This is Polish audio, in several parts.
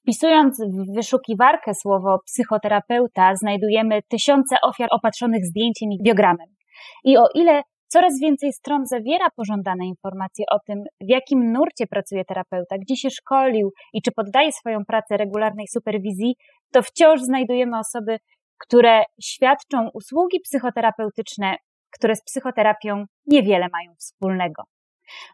Wpisując w wyszukiwarkę słowo psychoterapeuta, znajdujemy tysiące ofiar opatrzonych zdjęciem i biogramem. I o ile coraz więcej stron zawiera pożądane informacje o tym, w jakim nurcie pracuje terapeuta, gdzie się szkolił i czy poddaje swoją pracę regularnej superwizji, to wciąż znajdujemy osoby, które świadczą usługi psychoterapeutyczne, które z psychoterapią niewiele mają wspólnego.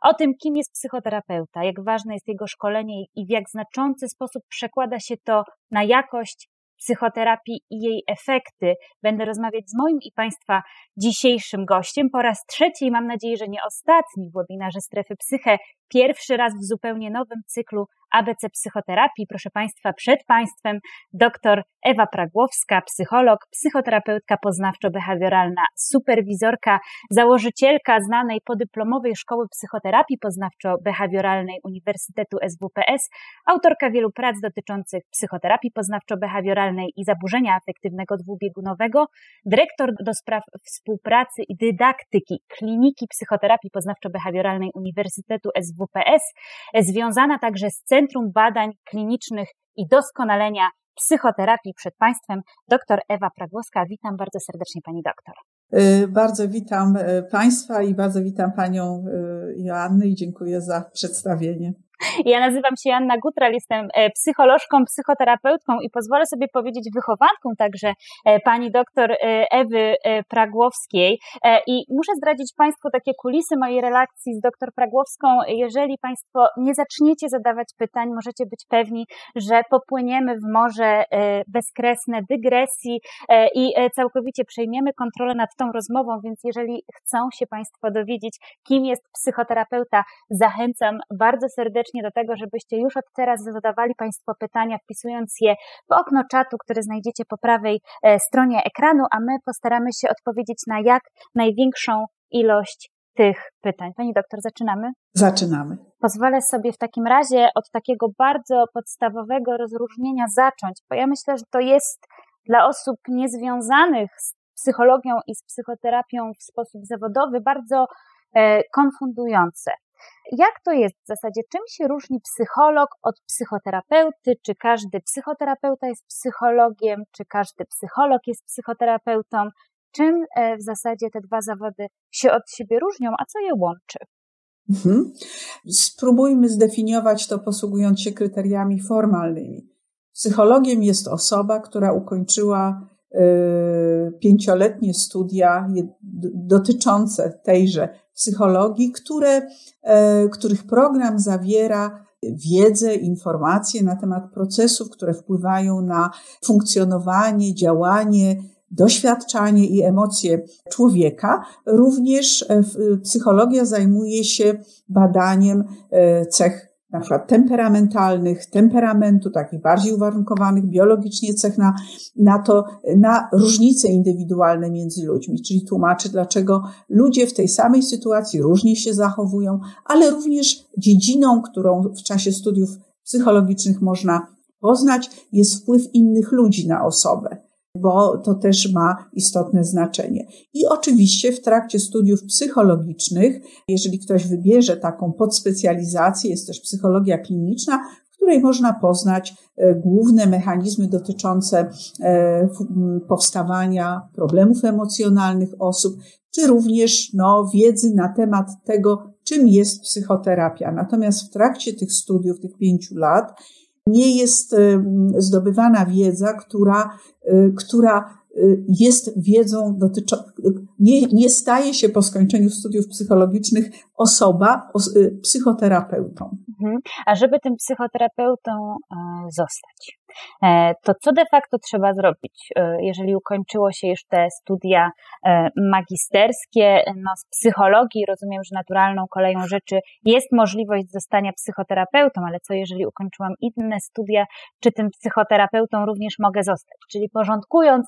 O tym, kim jest psychoterapeuta, jak ważne jest jego szkolenie i w jak znaczący sposób przekłada się to na jakość psychoterapii i jej efekty, będę rozmawiać z moim i Państwa dzisiejszym gościem. Po raz trzeci, mam nadzieję, że nie ostatni w webinarze Strefy Psyche, pierwszy raz w zupełnie nowym cyklu ABC Psychoterapii. Proszę Państwa, przed Państwem dr Ewa Pragłowska, psycholog, psychoterapeutka poznawczo-behawioralna, superwizorka, założycielka znanej podyplomowej Szkoły Psychoterapii Poznawczo-Behawioralnej Uniwersytetu SWPS, autorka wielu prac dotyczących psychoterapii poznawczo-behawioralnej i zaburzenia afektywnego dwubiegunowego, dyrektor do spraw współpracy i dydaktyki Kliniki Psychoterapii Poznawczo-Behawioralnej Uniwersytetu SWPS, związana także z Centrum Centrum Badań Klinicznych i Doskonalenia Psychoterapii przed Państwem, dr Ewa Pragłoska. Witam bardzo serdecznie Pani doktor. Y, bardzo witam y, Państwa i bardzo witam Panią y, Joannę i dziękuję za przedstawienie. Ja nazywam się Anna Gutral, jestem e, psycholożką, psychoterapeutką i pozwolę sobie powiedzieć wychowanką także e, pani doktor e, Ewy Pragłowskiej. I muszę zdradzić Państwu takie kulisy mojej relacji z doktor Pragłowską. Jeżeli Państwo nie zaczniecie zadawać pytań, możecie być pewni, że popłyniemy w morze bezkresne dygresji i całkowicie przejmiemy kontrolę nad tą rozmową, więc jeżeli chcą się Państwo dowiedzieć, kim jest psychoterapeuta, zachęcam bardzo serdecznie serdecznie do tego, żebyście już od teraz zadawali Państwo pytania, wpisując je w okno czatu, które znajdziecie po prawej e, stronie ekranu, a my postaramy się odpowiedzieć na jak największą ilość tych pytań. Pani doktor, zaczynamy? Zaczynamy. Pozwolę sobie w takim razie od takiego bardzo podstawowego rozróżnienia zacząć, bo ja myślę, że to jest dla osób niezwiązanych z psychologią i z psychoterapią w sposób zawodowy bardzo e, konfundujące. Jak to jest w zasadzie? Czym się różni psycholog od psychoterapeuty? Czy każdy psychoterapeuta jest psychologiem? Czy każdy psycholog jest psychoterapeutą? Czym e, w zasadzie te dwa zawody się od siebie różnią, a co je łączy? Mhm. Spróbujmy zdefiniować to posługując się kryteriami formalnymi. Psychologiem jest osoba, która ukończyła y, pięcioletnie studia dotyczące tejże psychologii, które, e, których program zawiera wiedzę, informacje na temat procesów, które wpływają na funkcjonowanie, działanie, doświadczanie i emocje człowieka. Również e, psychologia zajmuje się badaniem e, cech na przykład temperamentalnych, temperamentu, takich bardziej uwarunkowanych biologicznie cech na, na to, na różnice indywidualne między ludźmi, czyli tłumaczy, dlaczego ludzie w tej samej sytuacji różnie się zachowują, ale również dziedziną, którą w czasie studiów psychologicznych można poznać, jest wpływ innych ludzi na osobę bo to też ma istotne znaczenie. I oczywiście w trakcie studiów psychologicznych, jeżeli ktoś wybierze taką podspecjalizację, jest też psychologia kliniczna, w której można poznać e, główne mechanizmy dotyczące e, powstawania problemów emocjonalnych osób, czy również no, wiedzy na temat tego, czym jest psychoterapia. Natomiast w trakcie tych studiów, tych pięciu lat, nie jest zdobywana wiedza, która, y, która jest wiedzą dotyczącą, nie, nie staje się po skończeniu studiów psychologicznych osoba y, psychoterapeutą. Mhm. A żeby tym psychoterapeutą e, zostać, e, to co de facto trzeba zrobić, e, jeżeli ukończyło się już te studia magisterskie no, z psychologii? Rozumiem, że naturalną koleją rzeczy jest możliwość zostania psychoterapeutą, ale co jeżeli ukończyłam inne studia, czy tym psychoterapeutą również mogę zostać? Czyli porządkując,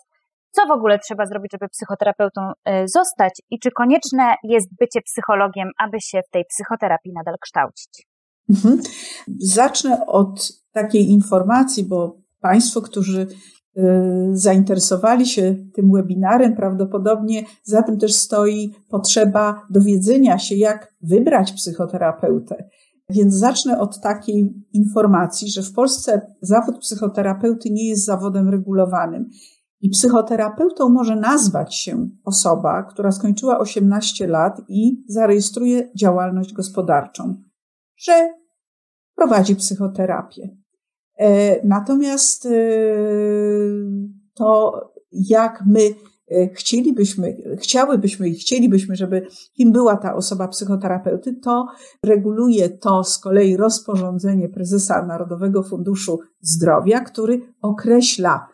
co w ogóle trzeba zrobić, żeby psychoterapeutą e, zostać i czy konieczne jest bycie psychologiem, aby się w tej psychoterapii nadal kształcić? Mhm. Zacznę od takiej informacji, bo Państwo, którzy e, zainteresowali się tym webinarem, prawdopodobnie za tym też stoi potrzeba dowiedzenia się, jak wybrać psychoterapeutę. Więc zacznę od takiej informacji, że w Polsce zawód psychoterapeuty nie jest zawodem regulowanym. I psychoterapeutą może nazwać się osoba, która skończyła 18 lat i zarejestruje działalność gospodarczą, że prowadzi psychoterapię. E, natomiast e, to, jak my e, chcielibyśmy, chciałybyśmy i chcielibyśmy, żeby kim była ta osoba psychoterapeuty, to reguluje to z kolei rozporządzenie prezesa Narodowego Funduszu Zdrowia, który określa,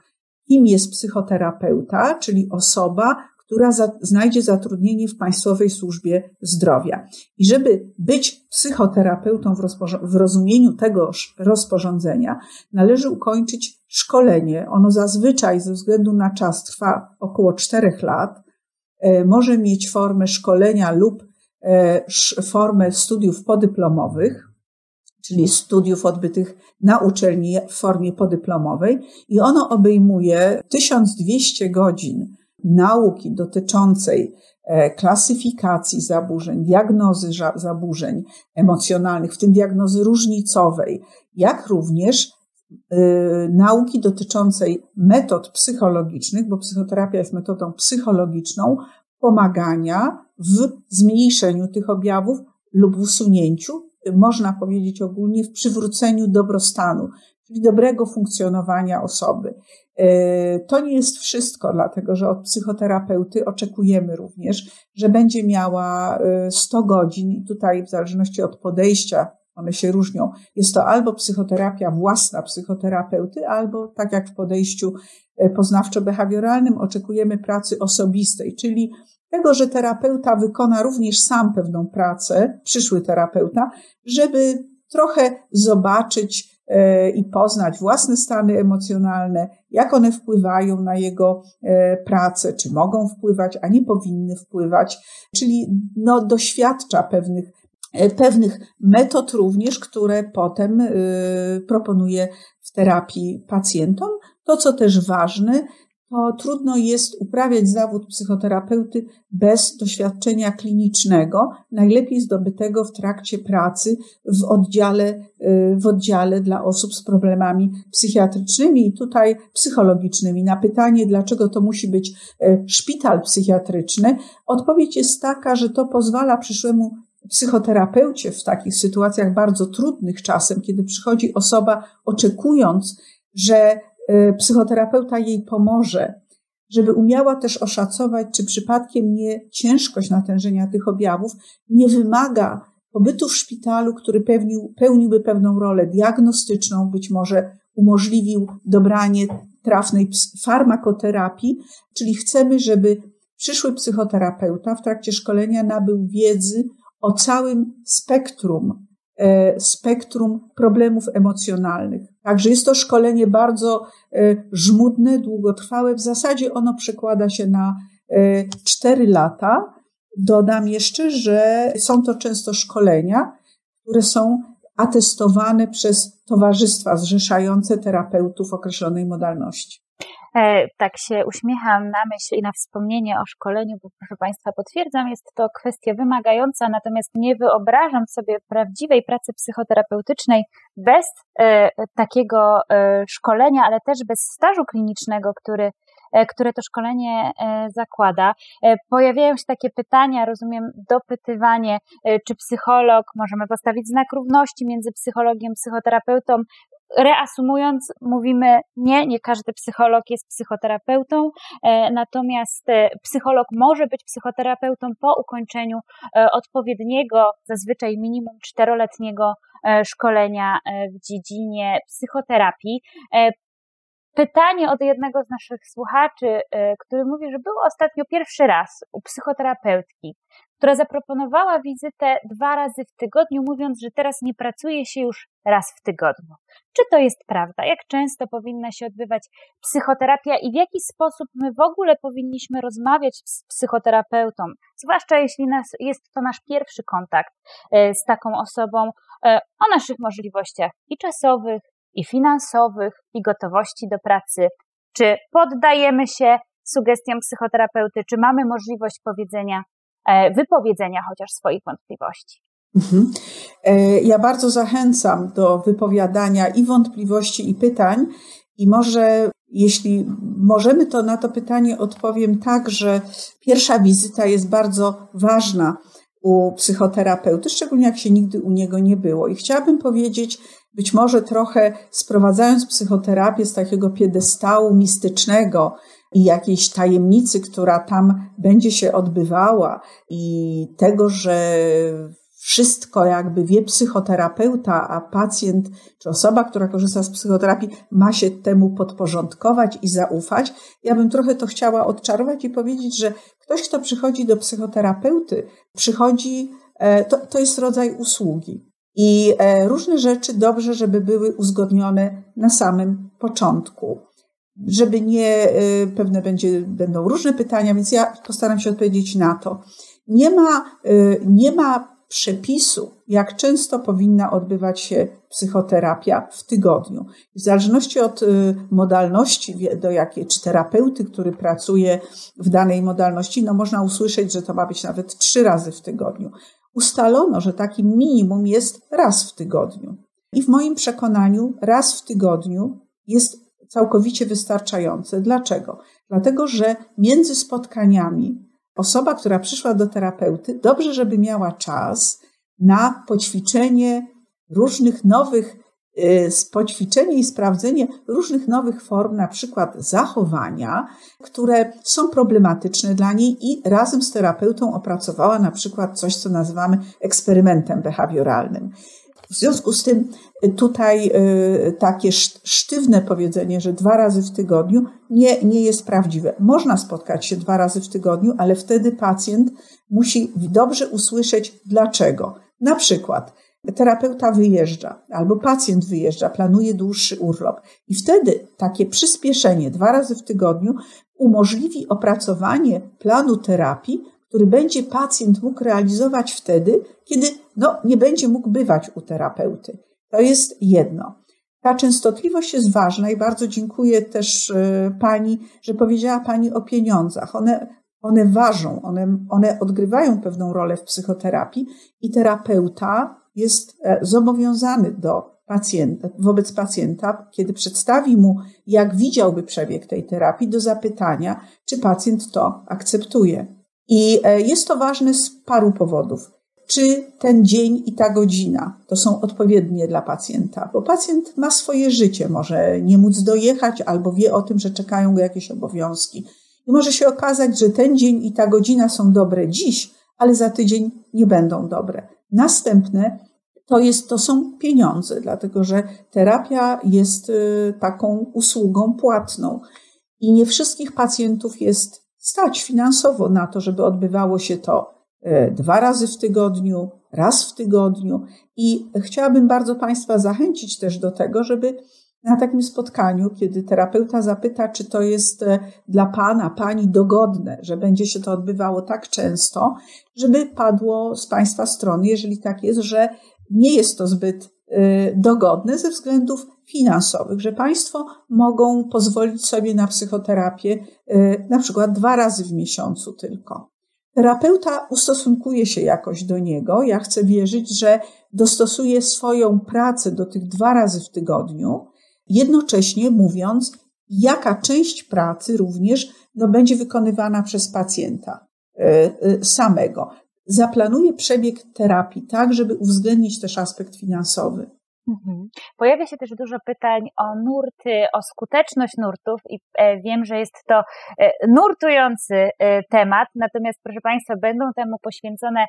kim jest psychoterapeuta, czyli osoba, która za, znajdzie zatrudnienie w Państwowej Służbie Zdrowia. I żeby być psychoterapeutą w, w rozumieniu tego rozporządzenia, należy ukończyć szkolenie. Ono zazwyczaj ze względu na czas trwa około czterech lat. E, może mieć formę szkolenia lub e, formę studiów podyplomowych, czyli studiów odbytych na uczelni w formie podyplomowej i ono obejmuje 1200 godzin nauki dotyczącej e, klasyfikacji zaburzeń, diagnozy zaburzeń emocjonalnych, w tym diagnozy różnicowej, jak również e, nauki dotyczącej metod psychologicznych, bo psychoterapia jest metodą psychologiczną, pomagania w zmniejszeniu tych objawów lub w usunięciu, można powiedzieć ogólnie, w przywróceniu dobrostanu, czyli dobrego funkcjonowania osoby. E, to nie jest wszystko, dlatego że od psychoterapeuty oczekujemy również, że będzie miała 100 e, godzin i tutaj w zależności od podejścia one się różnią. Jest to albo psychoterapia własna psychoterapeuty, albo tak jak w podejściu e, poznawczo-behawioralnym oczekujemy pracy osobistej, czyli tego, że terapeuta wykona również sam pewną pracę, przyszły terapeuta, żeby trochę zobaczyć, E, i poznać własne stany emocjonalne, jak one wpływają na jego e, pracę, czy mogą wpływać, a nie powinny wpływać, czyli no, doświadcza pewnych e, pewnych metod również, które potem proponuje w terapii pacjentom. To, co też ważne, to trudno jest uprawiać zawód psychoterapeuty bez doświadczenia klinicznego, najlepiej zdobytego w trakcie pracy w oddziale, y, w oddziale dla osób z problemami psychiatrycznymi i tutaj psychologicznymi. Na pytanie, dlaczego to musi być y, szpital psychiatryczny, odpowiedź jest taka, że to pozwala przyszłemu psychoterapeucie w takich sytuacjach bardzo trudnych czasem, kiedy przychodzi osoba oczekując, że psychoterapeuta jej pomoże, żeby umiała też oszacować, czy przypadkiem nie ciężkość natężenia tych objawów nie wymaga pobytu w szpitalu, który pełnił, pełniłby pewną rolę diagnostyczną, być może umożliwił dobranie trafnej farmakoterapii, czyli chcemy, żeby przyszły psychoterapeuta w trakcie szkolenia nabył wiedzy o całym spektrum E, spektrum problemów emocjonalnych. Także jest to szkolenie bardzo e, żmudne, długotrwałe. W zasadzie ono przekłada się na e, cztery lata. Dodam jeszcze, że są to często szkolenia, które są atestowane przez towarzystwa zrzeszające terapeutów określonej modalności. E, tak się uśmiecham na myśl i na wspomnienie o szkoleniu, bo proszę Państwa, potwierdzam, jest to kwestia wymagająca, natomiast nie wyobrażam sobie prawdziwej pracy psychoterapeutycznej bez e, takiego e, szkolenia, ale też bez stażu klinicznego, który które to szkolenie zakłada. Pojawiają się takie pytania, rozumiem, dopytywanie, czy psycholog, możemy postawić znak równości między psychologiem, psychoterapeutą, Reasumując, mówimy nie, nie każdy psycholog jest psychoterapeutą, e, natomiast e, psycholog może być psychoterapeutą po ukończeniu e, odpowiedniego, zazwyczaj minimum czteroletniego szkolenia w dziedzinie psychoterapii. Pytanie od jednego z naszych słuchaczy, który mówi, że był ostatnio pierwszy raz u psychoterapeutki która zaproponowała wizytę dwa razy w tygodniu, mówiąc, że teraz nie pracuje się już raz w tygodniu. Czy to jest prawda? Jak często powinna się odbywać psychoterapia i w jaki sposób my w ogóle powinniśmy rozmawiać z psychoterapeutą, zwłaszcza jeśli nas, jest to nasz pierwszy kontakt e, z taką osobą, e, o naszych możliwościach i czasowych, i finansowych, i gotowości do pracy. Czy poddajemy się sugestiom psychoterapeuty, czy mamy możliwość powiedzenia, E, wypowiedzenia chociaż swoich wątpliwości. Mhm. Ja bardzo zachęcam do wypowiadania i wątpliwości, i pytań. I może, jeśli możemy, to na to pytanie odpowiem tak, że pierwsza wizyta jest bardzo ważna u psychoterapeuty, szczególnie jak się nigdy u niego nie było. I chciałabym powiedzieć, być może trochę sprowadzając psychoterapię z takiego piedestału mistycznego i jakiejś tajemnicy, która tam będzie się odbywała, i tego, że wszystko jakby wie psychoterapeuta, a pacjent czy osoba, która korzysta z psychoterapii, ma się temu podporządkować i zaufać. Ja bym trochę to chciała odczarować i powiedzieć, że ktoś, kto przychodzi do psychoterapeuty, przychodzi, e, to, to jest rodzaj usługi. I e, różne rzeczy dobrze, żeby były uzgodnione na samym początku. Żeby nie, e, pewne będzie, będą różne pytania, więc ja postaram się odpowiedzieć na to. Nie ma, nie ma przepisu, jak często powinna odbywać się psychoterapia w tygodniu. W zależności od modalności, do jakiej, czy terapeuty, który pracuje w danej modalności, no można usłyszeć, że to ma być nawet trzy razy w tygodniu. Ustalono, że takim minimum jest raz w tygodniu. I w moim przekonaniu raz w tygodniu jest całkowicie wystarczające. Dlaczego? Dlatego, że między spotkaniami osoba, która przyszła do terapeuty, dobrze, żeby miała czas na poćwiczenie różnych nowych, poćwiczenie i sprawdzenie różnych nowych form, na przykład zachowania, które są problematyczne dla niej i razem z terapeutą opracowała na przykład coś, co nazywamy eksperymentem behawioralnym. W związku z tym tutaj y, takie sztywne powiedzenie, że dwa razy w tygodniu nie, nie jest prawdziwe. Można spotkać się dwa razy w tygodniu, ale wtedy pacjent musi dobrze usłyszeć dlaczego. Na przykład terapeuta wyjeżdża albo pacjent wyjeżdża, planuje dłuższy urlop i wtedy takie przyspieszenie dwa razy w tygodniu umożliwi opracowanie planu terapii, który będzie pacjent mógł realizować wtedy, kiedy no, nie będzie mógł bywać u terapeuty. To jest jedno. Ta częstotliwość jest ważna i bardzo dziękuję też e, Pani, że powiedziała Pani o pieniądzach. One, one ważą, one, one odgrywają pewną rolę w psychoterapii i terapeuta jest e, zobowiązany do pacjenta, wobec pacjenta, kiedy przedstawi mu, jak widziałby przebieg tej terapii, do zapytania, czy pacjent to akceptuje. I e, jest to ważne z paru powodów. Czy ten dzień i ta godzina to są odpowiednie dla pacjenta? Bo pacjent ma swoje życie, może nie móc dojechać albo wie o tym, że czekają go jakieś obowiązki. I może się okazać, że ten dzień i ta godzina są dobre dziś, ale za tydzień nie będą dobre. Następne to, jest, to są pieniądze, dlatego że terapia jest y, taką usługą płatną i nie wszystkich pacjentów jest stać finansowo na to, żeby odbywało się to e, dwa razy w tygodniu, raz w tygodniu. I chciałabym bardzo Państwa zachęcić też do tego, żeby na takim spotkaniu, kiedy terapeuta zapyta, czy to jest e, dla Pana, Pani dogodne, że będzie się to odbywało tak często, żeby padło z Państwa strony, jeżeli tak jest, że nie jest to zbyt e, dogodne ze względów finansowych, że państwo mogą pozwolić sobie na psychoterapię y, na przykład dwa razy w miesiącu tylko. Terapeuta ustosunkuje się jakoś do niego. Ja chcę wierzyć, że dostosuje swoją pracę do tych dwa razy w tygodniu, jednocześnie mówiąc, jaka część pracy również no, będzie wykonywana przez pacjenta y, y, samego. Zaplanuje przebieg terapii tak, żeby uwzględnić też aspekt finansowy. Mhm. Pojawia się też dużo pytań o nurty, o skuteczność nurtów i e, wiem, że jest to e, nurtujący e, temat, natomiast proszę Państwa, będą temu poświęcone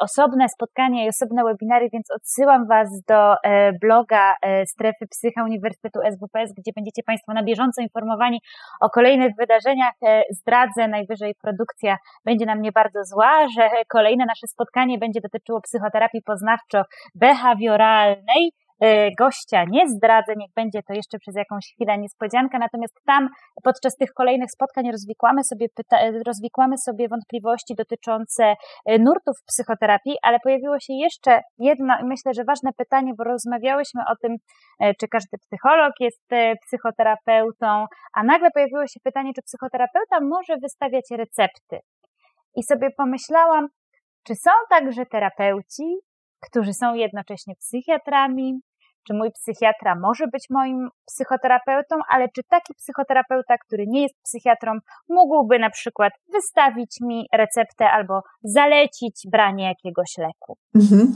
osobne spotkania i osobne webinary, więc odsyłam Was do bloga Strefy Psycha Uniwersytetu SWPS, gdzie będziecie Państwo na bieżąco informowani o kolejnych wydarzeniach. Zdradzę, najwyżej produkcja będzie na mnie bardzo zła, że kolejne nasze spotkanie będzie dotyczyło psychoterapii poznawczo-behawioralnej, gościa nie zdradzę, niech będzie to jeszcze przez jakąś chwilę niespodzianka, natomiast tam podczas tych kolejnych spotkań rozwikłamy sobie, pyta- rozwikłamy sobie wątpliwości dotyczące e, nurtów psychoterapii, ale pojawiło się jeszcze jedno, myślę, że ważne pytanie, bo rozmawiałyśmy o tym, e, czy każdy psycholog jest psychoterapeutą, a nagle pojawiło się pytanie, czy psychoterapeuta może wystawiać recepty. I sobie pomyślałam, czy są także terapeuci, którzy są jednocześnie psychiatrami, czy mój psychiatra może być moim psychoterapeutą, ale czy taki psychoterapeuta, który nie jest psychiatrą, mógłby na przykład wystawić mi receptę albo zalecić branie jakiegoś leku. Mhm.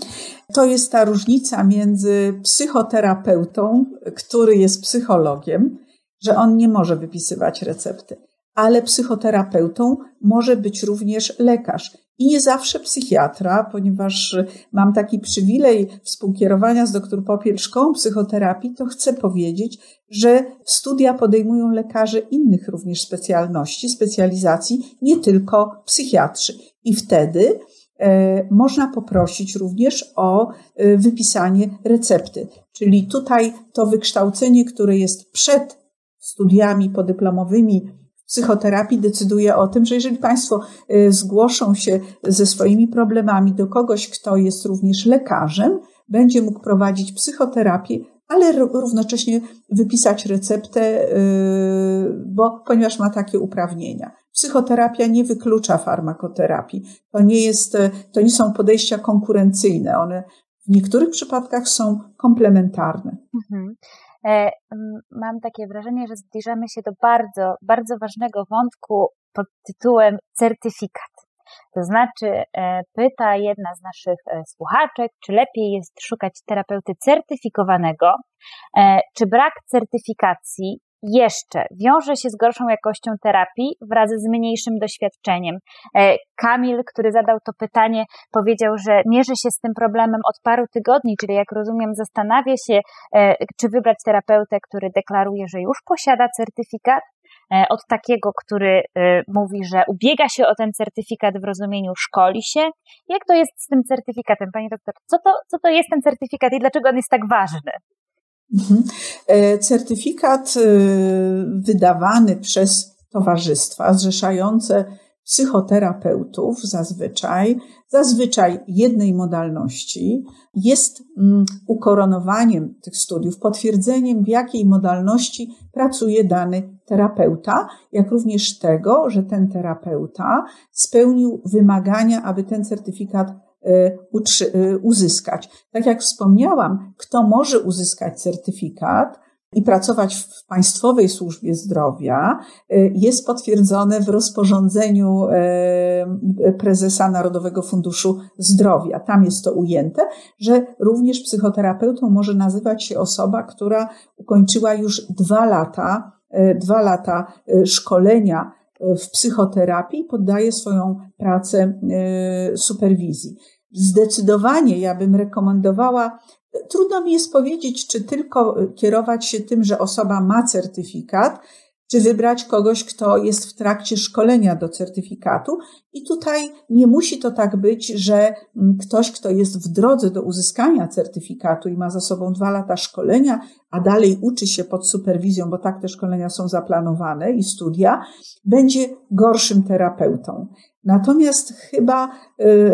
To jest ta różnica między psychoterapeutą, który jest psychologiem, że on nie może wypisywać recepty, ale psychoterapeutą może być również lekarz. I nie zawsze psychiatra, ponieważ mam taki przywilej współkierowania z dr Popiel psychoterapii, to chcę powiedzieć, że studia podejmują lekarze innych również specjalności, specjalizacji, nie tylko psychiatrzy. I wtedy e, można poprosić również o e, wypisanie recepty. Czyli tutaj to wykształcenie, które jest przed studiami podyplomowymi psychoterapii decyduje o tym, że jeżeli Państwo y, zgłoszą się ze swoimi problemami do kogoś, kto jest również lekarzem, będzie mógł prowadzić psychoterapię, ale równocześnie wypisać receptę, y, bo, ponieważ ma takie uprawnienia. Psychoterapia nie wyklucza farmakoterapii. To nie, jest, to nie są podejścia konkurencyjne. One w niektórych przypadkach są komplementarne. Mhm. E, mam takie wrażenie, że zbliżamy się do bardzo, bardzo ważnego wątku pod tytułem certyfikat. To znaczy, e, pyta jedna z naszych e, słuchaczek, czy lepiej jest szukać terapeuty certyfikowanego, czy brak certyfikacji jeszcze wiąże się z gorszą jakością terapii wraz z mniejszym doświadczeniem. E, Kamil, który zadał to pytanie, powiedział, że mierzy się z tym problemem od paru tygodni, czyli jak rozumiem, zastanawia się, e, czy wybrać terapeutę, który deklaruje, że już posiada certyfikat, e, od takiego, który mówi, że ubiega się o ten certyfikat w rozumieniu szkoli się. Jak to jest z tym certyfikatem, Pani doktor? Co to, co to jest ten certyfikat i dlaczego on jest tak ważny? Mhm. E, certyfikat e, wydawany przez towarzystwa zrzeszające psychoterapeutów zazwyczaj, zazwyczaj jednej modalności, jest mm, ukoronowaniem tych studiów, potwierdzeniem, w jakiej modalności pracuje dany terapeuta, jak również tego, że ten terapeuta spełnił wymagania, aby ten certyfikat uzyskać. Tak jak wspomniałam, kto może uzyskać certyfikat, i pracować w Państwowej Służbie Zdrowia y, jest potwierdzone w rozporządzeniu prezesa Narodowego Funduszu Zdrowia. Tam jest to ujęte, że również psychoterapeutą może nazywać się osoba, która ukończyła już dwa lata, dwa lata szkolenia w psychoterapii poddaje swoją pracę e, superwizji. Zdecydowanie ja bym rekomendowała, trudno mi jest powiedzieć, czy tylko kierować się tym, że osoba ma certyfikat, czy wybrać kogoś, kto jest w trakcie szkolenia do certyfikatu. I tutaj nie musi to tak być, że mm, ktoś, kto jest w drodze do uzyskania certyfikatu i ma za sobą dwa lata szkolenia, a dalej uczy się pod superwizją, bo tak te szkolenia są zaplanowane i studia, będzie gorszym terapeutą. Natomiast chyba y,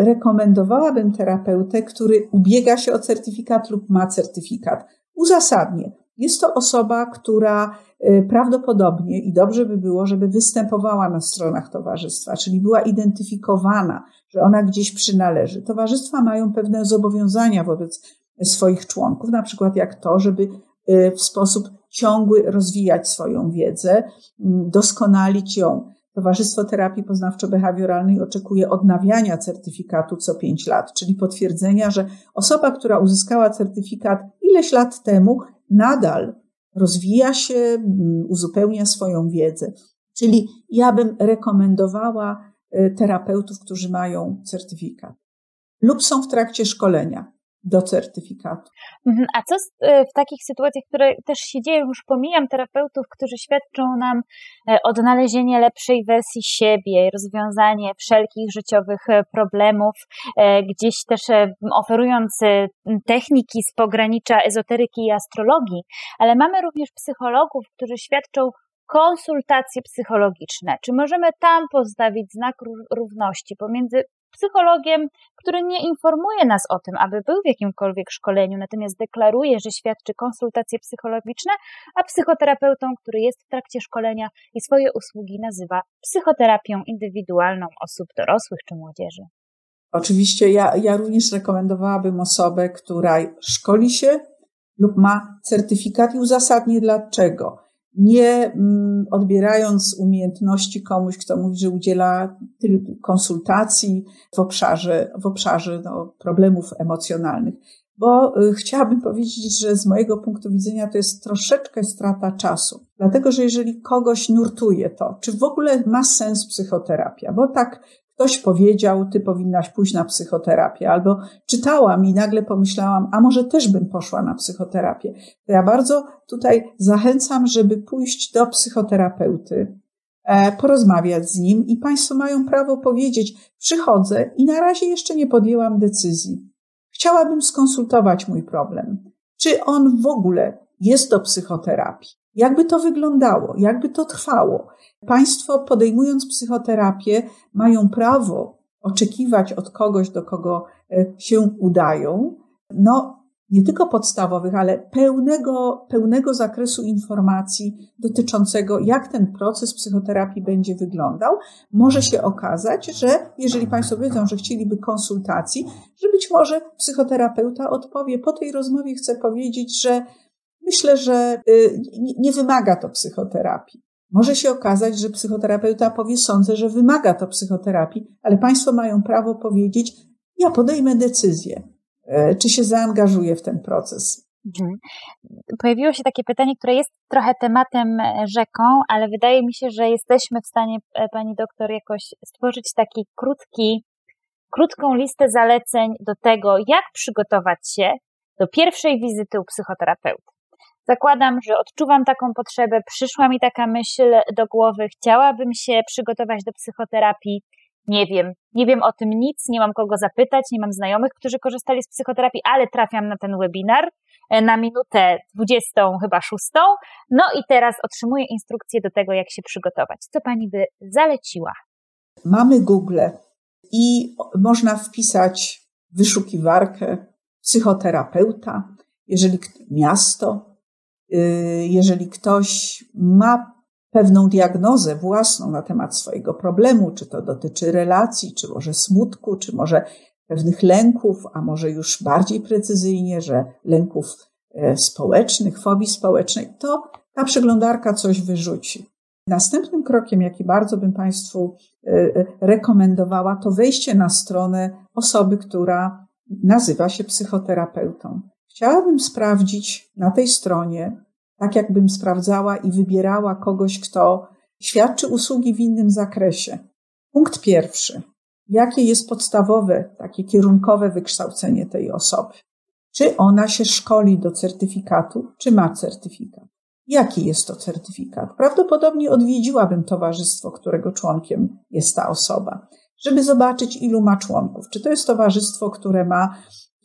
rekomendowałabym terapeutę, który ubiega się o certyfikat lub ma certyfikat. Uzasadnię. Jest to osoba, która y, prawdopodobnie i dobrze by było, żeby występowała na stronach towarzystwa, czyli była identyfikowana, że ona gdzieś przynależy. Towarzystwa mają pewne zobowiązania wobec swoich członków, na przykład jak to, żeby y, w sposób ciągły rozwijać swoją wiedzę, mm, doskonalić ją. Towarzystwo Terapii Poznawczo-Behawioralnej oczekuje odnawiania certyfikatu co pięć lat, czyli potwierdzenia, że osoba, która uzyskała certyfikat ileś lat temu, nadal rozwija się, mm, uzupełnia swoją wiedzę. Czyli ja bym rekomendowała y, terapeutów, którzy mają certyfikat lub są w trakcie szkolenia do certyfikatu. Mhm. A co e, w takich sytuacjach, które też się dzieją, już pomijam terapeutów, którzy świadczą nam e, odnalezienie lepszej wersji siebie, rozwiązanie wszelkich życiowych e, problemów, gdzieś też oferując techniki z pogranicza ezoteryki i astrologii, ale mamy również psychologów, którzy świadczą konsultacje psychologiczne. Czy możemy tam postawić znak równości pomiędzy psychologiem, który nie informuje nas o tym, aby był w jakimkolwiek szkoleniu, natomiast deklaruje, że świadczy konsultacje psychologiczne, a psychoterapeutą, który jest w trakcie szkolenia i swoje usługi nazywa psychoterapią indywidualną osób dorosłych czy młodzieży. Oczywiście ja, ja również rekomendowałabym osobę, która szkoli się lub ma certyfikat i uzasadnię dlaczego. Nie mm, odbierając umiejętności komuś, kto mówi, że udziela konsultacji w obszarze, w obszarze no, problemów emocjonalnych. Bo y, chciałabym powiedzieć, że z mojego punktu widzenia to jest troszeczkę strata czasu. Dlatego, że jeżeli kogoś nurtuje to, czy w ogóle ma sens psychoterapia, bo tak Ktoś powiedział, ty powinnaś pójść na psychoterapię, albo czytałam i nagle pomyślałam, a może też bym poszła na psychoterapię. To ja bardzo tutaj zachęcam, żeby pójść do psychoterapeuty, e, porozmawiać z nim i Państwo mają prawo powiedzieć, przychodzę i na razie jeszcze nie podjęłam decyzji. Chciałabym skonsultować mój problem. Czy on w ogóle jest do psychoterapii? Jakby to wyglądało? Jakby to trwało? Państwo podejmując psychoterapię mają prawo oczekiwać od kogoś, do kogo e, się udają, no nie tylko podstawowych, ale pełnego, pełnego zakresu informacji dotyczącego, jak ten proces psychoterapii będzie wyglądał. Może się okazać, że jeżeli Państwo wiedzą, że chcieliby konsultacji, że być może psychoterapeuta odpowie, po tej rozmowie chcę powiedzieć, że myślę, że y, nie wymaga to psychoterapii. Może się okazać, że psychoterapeuta powie, sądzę, że wymaga to psychoterapii, ale Państwo mają prawo powiedzieć, ja podejmę decyzję, e, czy się zaangażuję w ten proces. Mhm. Pojawiło się takie pytanie, które jest trochę tematem e, rzeką, ale wydaje mi się, że jesteśmy w stanie, e, pani doktor, jakoś stworzyć taki krótki, krótką listę zaleceń do tego, jak przygotować się do pierwszej wizyty u psychoterapeuty. Zakładam, że odczuwam taką potrzebę, przyszła mi taka myśl do głowy, chciałabym się przygotować do psychoterapii. Nie wiem, nie wiem o tym nic, nie mam kogo zapytać, nie mam znajomych, którzy korzystali z psychoterapii, ale trafiam na ten webinar e, na minutę 20, chyba 6. No i teraz otrzymuję instrukcję do tego, jak się przygotować. Co pani by zaleciła? Mamy Google i można wpisać wyszukiwarkę psychoterapeuta, jeżeli miasto, jeżeli ktoś ma pewną diagnozę własną na temat swojego problemu, czy to dotyczy relacji, czy może smutku, czy może pewnych lęków, a może już bardziej precyzyjnie, że lęków e, społecznych, fobii społecznej, to ta przeglądarka coś wyrzuci. Następnym krokiem, jaki bardzo bym Państwu e, e, rekomendowała, to wejście na stronę osoby, która nazywa się psychoterapeutą. Chciałabym sprawdzić na tej stronie, tak jakbym sprawdzała i wybierała kogoś, kto świadczy usługi w innym zakresie. Punkt pierwszy. Jakie jest podstawowe, takie kierunkowe wykształcenie tej osoby? Czy ona się szkoli do certyfikatu, czy ma certyfikat? Jaki jest to certyfikat? Prawdopodobnie odwiedziłabym towarzystwo, którego członkiem jest ta osoba, żeby zobaczyć, ilu ma członków. Czy to jest towarzystwo, które ma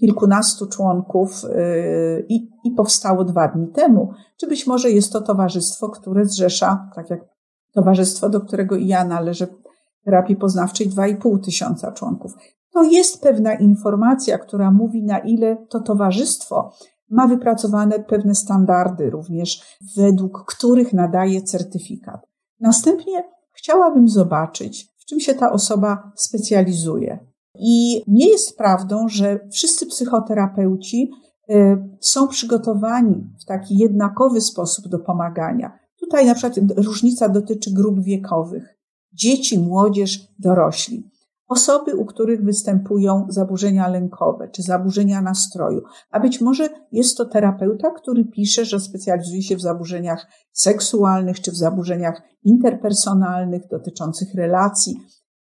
kilkunastu członków y, i, i powstało dwa dni temu, czy być może jest to towarzystwo, które zrzesza, tak jak towarzystwo, do którego i ja należę, terapii poznawczej, 2,5 tysiąca członków. To jest pewna informacja, która mówi, na ile to towarzystwo ma wypracowane pewne standardy, również według których nadaje certyfikat. Następnie chciałabym zobaczyć, w czym się ta osoba specjalizuje. I nie jest prawdą, że wszyscy psychoterapeuci y, są przygotowani w taki jednakowy sposób do pomagania. Tutaj na przykład różnica dotyczy grup wiekowych. Dzieci, młodzież, dorośli. Osoby, u których występują zaburzenia lękowe czy zaburzenia nastroju, a być może jest to terapeuta, który pisze, że specjalizuje się w zaburzeniach seksualnych czy w zaburzeniach interpersonalnych dotyczących relacji,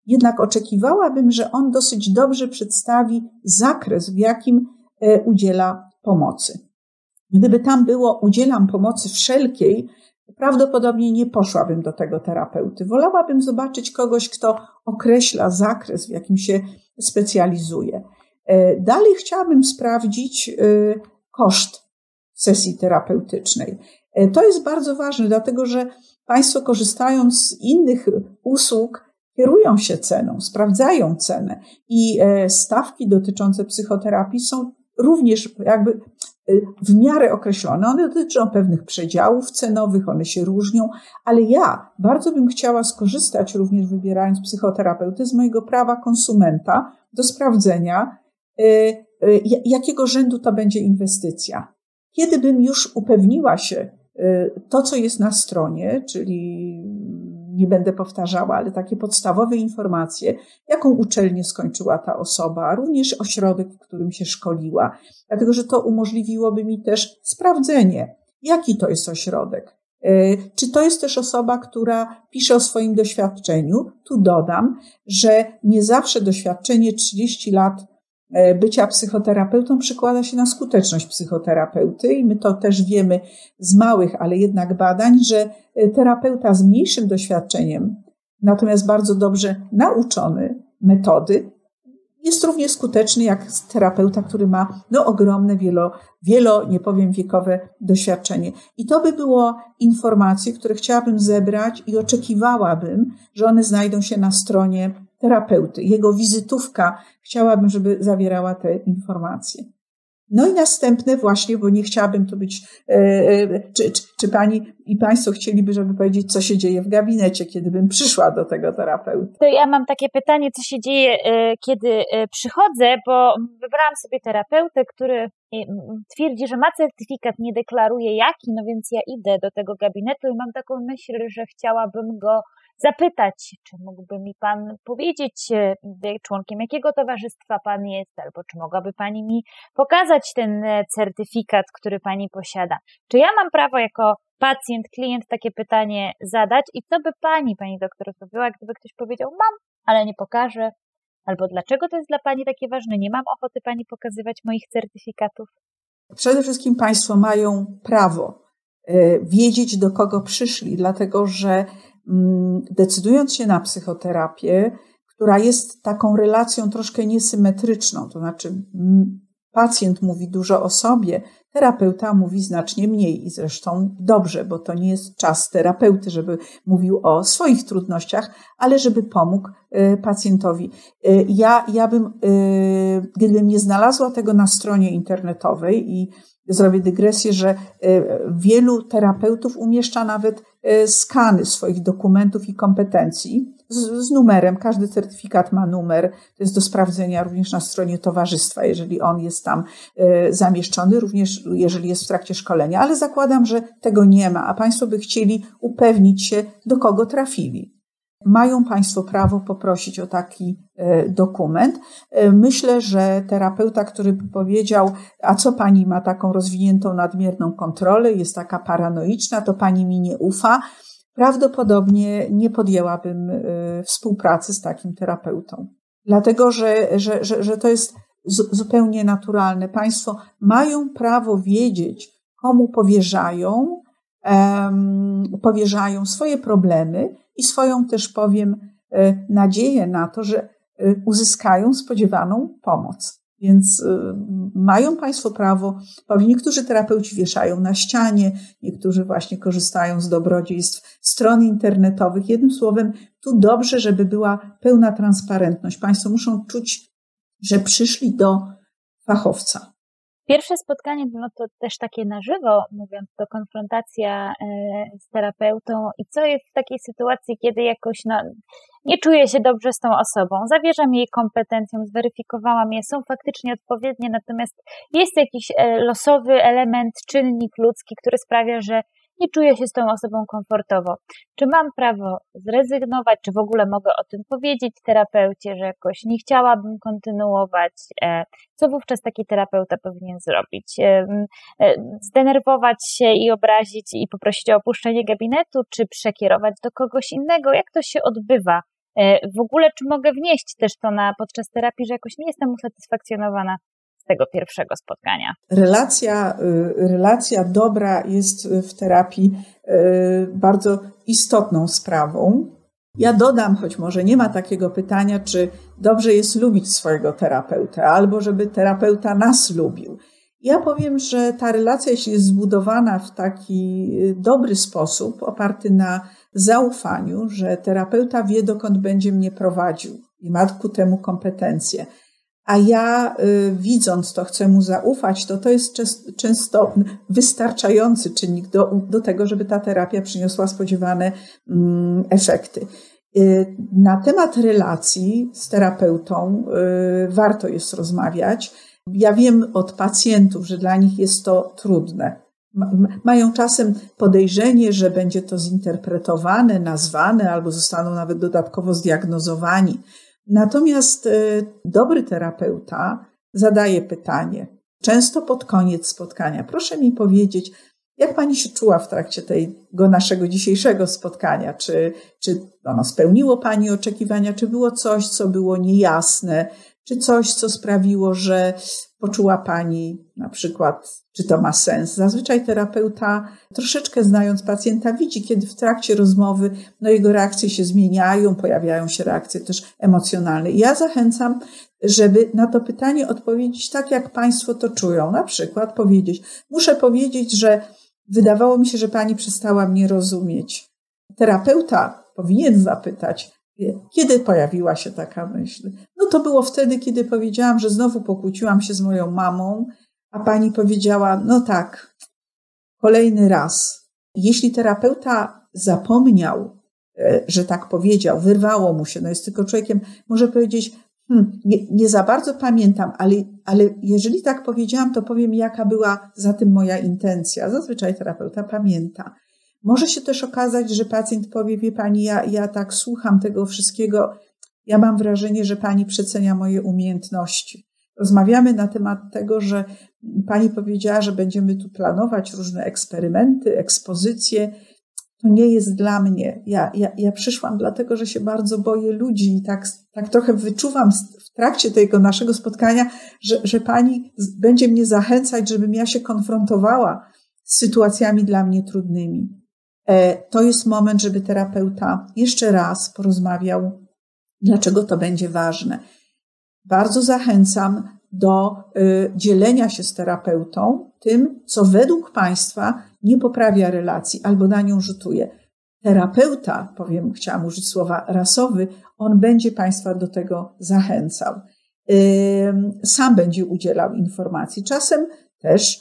jednak oczekiwałabym, że on dosyć dobrze przedstawi zakres, w jakim e, udziela pomocy. Gdyby tam było udzielam pomocy wszelkiej, prawdopodobnie nie poszłabym do tego terapeuty. Wolałabym zobaczyć kogoś, kto określa zakres, w jakim się specjalizuje. E, dalej chciałabym sprawdzić e, koszt sesji terapeutycznej. To jest bardzo ważne, dlatego że Państwo korzystając z innych usług, kierują się ceną, sprawdzają cenę i e, stawki dotyczące psychoterapii są również jakby w miarę określone. One dotyczą pewnych przedziałów cenowych, one się różnią, ale ja bardzo bym chciała skorzystać, również wybierając psychoterapeuty, z mojego prawa konsumenta do sprawdzenia, y, jakiego rzędu to będzie inwestycja. Kiedy bym już upewniła się, to co jest na stronie, czyli nie będę powtarzała, ale takie podstawowe informacje, jaką uczelnię skończyła ta osoba, również ośrodek, w którym się szkoliła, dlatego że to umożliwiłoby mi też sprawdzenie, jaki to jest ośrodek. E, czy to jest też osoba, która pisze o swoim doświadczeniu? Tu dodam, że nie zawsze doświadczenie 30 lat bycia psychoterapeutą przykłada się na skuteczność psychoterapeuty i my to też wiemy z małych, ale jednak badań, że e, terapeuta z mniejszym doświadczeniem, natomiast bardzo dobrze nauczony metody, jest równie skuteczny jak terapeuta, który ma no, ogromne, wielo, wielo, nie powiem wiekowe doświadczenie. I to by było informacje, które chciałabym zebrać i oczekiwałabym, że one znajdą się na stronie terapeuty. Jego wizytówka chciałabym, żeby zawierała te informacje. No i następne właśnie, bo nie chciałabym tu być, e, e, czy, czy, czy, pani i państwo chcieliby, żeby powiedzieć, co się dzieje w gabinecie, kiedy bym przyszła do tego terapeuty? To ja mam takie pytanie, co się dzieje, e, kiedy przychodzę, bo wybrałam sobie terapeutę, który twierdzi, że ma certyfikat, nie deklaruje jaki, no więc ja idę do tego gabinetu i mam taką myśl, że chciałabym go zapytać, czy mógłby mi Pan powiedzieć, e, członkiem jakiego towarzystwa Pan jest, albo czy mogłaby Pani mi pokazać ten e, certyfikat, który Pani posiada. Czy ja mam prawo jako pacjent, klient takie pytanie zadać i co by Pani, Pani doktor, zrobiła, gdyby ktoś powiedział, mam, ale nie pokażę, albo dlaczego to jest dla Pani takie ważne, nie mam ochoty Pani pokazywać moich certyfikatów? Przede wszystkim Państwo mają prawo e, wiedzieć, do kogo przyszli, dlatego że decydując się na psychoterapię, która jest taką relacją troszkę niesymetryczną, to znaczy mm, pacjent mówi dużo o sobie, terapeuta mówi znacznie mniej i zresztą dobrze, bo to nie jest czas terapeuty, żeby mówił o swoich trudnościach, ale żeby pomógł y, pacjentowi. Y, ja, ja bym, y, gdybym nie znalazła tego na stronie internetowej i zrobię dygresję, że wielu terapeutów umieszcza nawet E, skany swoich dokumentów i kompetencji z, z, numerem. Każdy certyfikat ma numer. To jest do sprawdzenia również na stronie towarzystwa, jeżeli on jest tam e, zamieszczony, również jeżeli jest w trakcie szkolenia. Ale zakładam, że tego nie ma, a Państwo by chcieli upewnić się, do kogo trafili mają Państwo prawo poprosić o taki e, dokument. E, myślę, że terapeuta, który by powiedział, a co Pani ma taką rozwiniętą nadmierną kontrolę, jest taka paranoiczna, to Pani mi nie ufa, prawdopodobnie nie podjęłabym e, współpracy z takim terapeutą. Dlatego, że, że, że, że to jest zupełnie naturalne. Państwo mają prawo wiedzieć, komu powierzają, um, powierzają swoje problemy, i swoją też powiem e, nadzieję na to, że e, uzyskają spodziewaną pomoc. Więc e, mają Państwo prawo, powiem, niektórzy terapeuci wieszają na ścianie, niektórzy właśnie korzystają z dobrodziejstw stron internetowych. Jednym słowem, tu dobrze, żeby była pełna transparentność. Państwo muszą czuć, że przyszli do fachowca. Pierwsze spotkanie, no to też takie na żywo, mówiąc, to konfrontacja e, z terapeutą i co jest w takiej sytuacji, kiedy jakoś no, nie czuję się dobrze z tą osobą, zawierzam jej kompetencjom, zweryfikowałam je, są faktycznie odpowiednie, natomiast jest jakiś e, losowy element, czynnik ludzki, który sprawia, że nie czuję się z tą osobą komfortowo. Czy mam prawo zrezygnować, czy w ogóle mogę o tym powiedzieć terapeucie, że jakoś nie chciałabym kontynuować? E, co wówczas taki terapeuta powinien zrobić? E, e, zdenerwować się i obrazić i poprosić o opuszczenie gabinetu, czy przekierować do kogoś innego? Jak to się odbywa? W ogóle, czy mogę wnieść też to na podczas terapii, że jakoś nie jestem usatysfakcjonowana tego pierwszego spotkania. Relacja, y, relacja dobra jest w terapii y, bardzo istotną sprawą. Ja dodam, choć może nie ma takiego pytania, czy dobrze jest lubić swojego terapeuta, albo żeby terapeuta nas lubił. Ja powiem, że ta relacja, jeśli jest zbudowana w taki y, dobry sposób, oparty na zaufaniu, że terapeuta wie, dokąd będzie mnie prowadził i ma ku temu kompetencje, a ja y, widząc to, chcę mu zaufać, to to jest często wystarczający czynnik do, do tego, żeby ta terapia przyniosła spodziewane mm, efekty. Y, na temat relacji z terapeutą y, warto jest rozmawiać. Ja wiem od pacjentów, że dla nich jest to trudne. Mają czasem podejrzenie, że będzie to zinterpretowane, nazwane albo zostaną nawet dodatkowo zdiagnozowani. Natomiast y, dobry terapeuta zadaje pytanie, często pod koniec spotkania. Proszę mi powiedzieć, jak pani się czuła w trakcie tego naszego dzisiejszego spotkania? Czy, czy ono spełniło pani oczekiwania? Czy było coś, co było niejasne? Czy coś, co sprawiło, że poczuła Pani na przykład, czy to ma sens? Zazwyczaj terapeuta, troszeczkę znając pacjenta, widzi, kiedy w trakcie rozmowy no, jego reakcje się zmieniają, pojawiają się reakcje też emocjonalne. Ja zachęcam, żeby na to pytanie odpowiedzieć tak, jak Państwo to czują. Na przykład powiedzieć, muszę powiedzieć, że wydawało mi się, że Pani przestała mnie rozumieć. Terapeuta powinien zapytać, kiedy pojawiła się taka myśl? No to było wtedy, kiedy powiedziałam, że znowu pokłóciłam się z moją mamą, a pani powiedziała, no tak, kolejny raz. Jeśli terapeuta zapomniał, e, że tak powiedział, wyrwało mu się, no jest tylko człowiekiem, może powiedzieć, hmm, nie, nie za bardzo pamiętam, ale, ale jeżeli tak powiedziałam, to powiem, jaka była za tym moja intencja. Zazwyczaj terapeuta pamięta. Może się też okazać, że pacjent powie, wie pani, ja, ja tak słucham tego wszystkiego, ja mam wrażenie, że pani przecenia moje umiejętności. Rozmawiamy na temat tego, że pani powiedziała, że będziemy tu planować różne eksperymenty, ekspozycje. To nie jest dla mnie. Ja, ja, ja przyszłam dlatego, że się bardzo boję ludzi i tak, tak trochę wyczuwam w trakcie tego naszego spotkania, że, że pani będzie mnie zachęcać, żebym ja się konfrontowała z sytuacjami dla mnie trudnymi. E, to jest moment, żeby terapeuta jeszcze raz porozmawiał, dlaczego to będzie ważne. Bardzo zachęcam do e, dzielenia się z terapeutą tym, co według Państwa nie poprawia relacji albo na nią rzutuje. Terapeuta, powiem, chciałam użyć słowa rasowy, on będzie Państwa do tego zachęcał. E, sam będzie udzielał informacji. Czasem też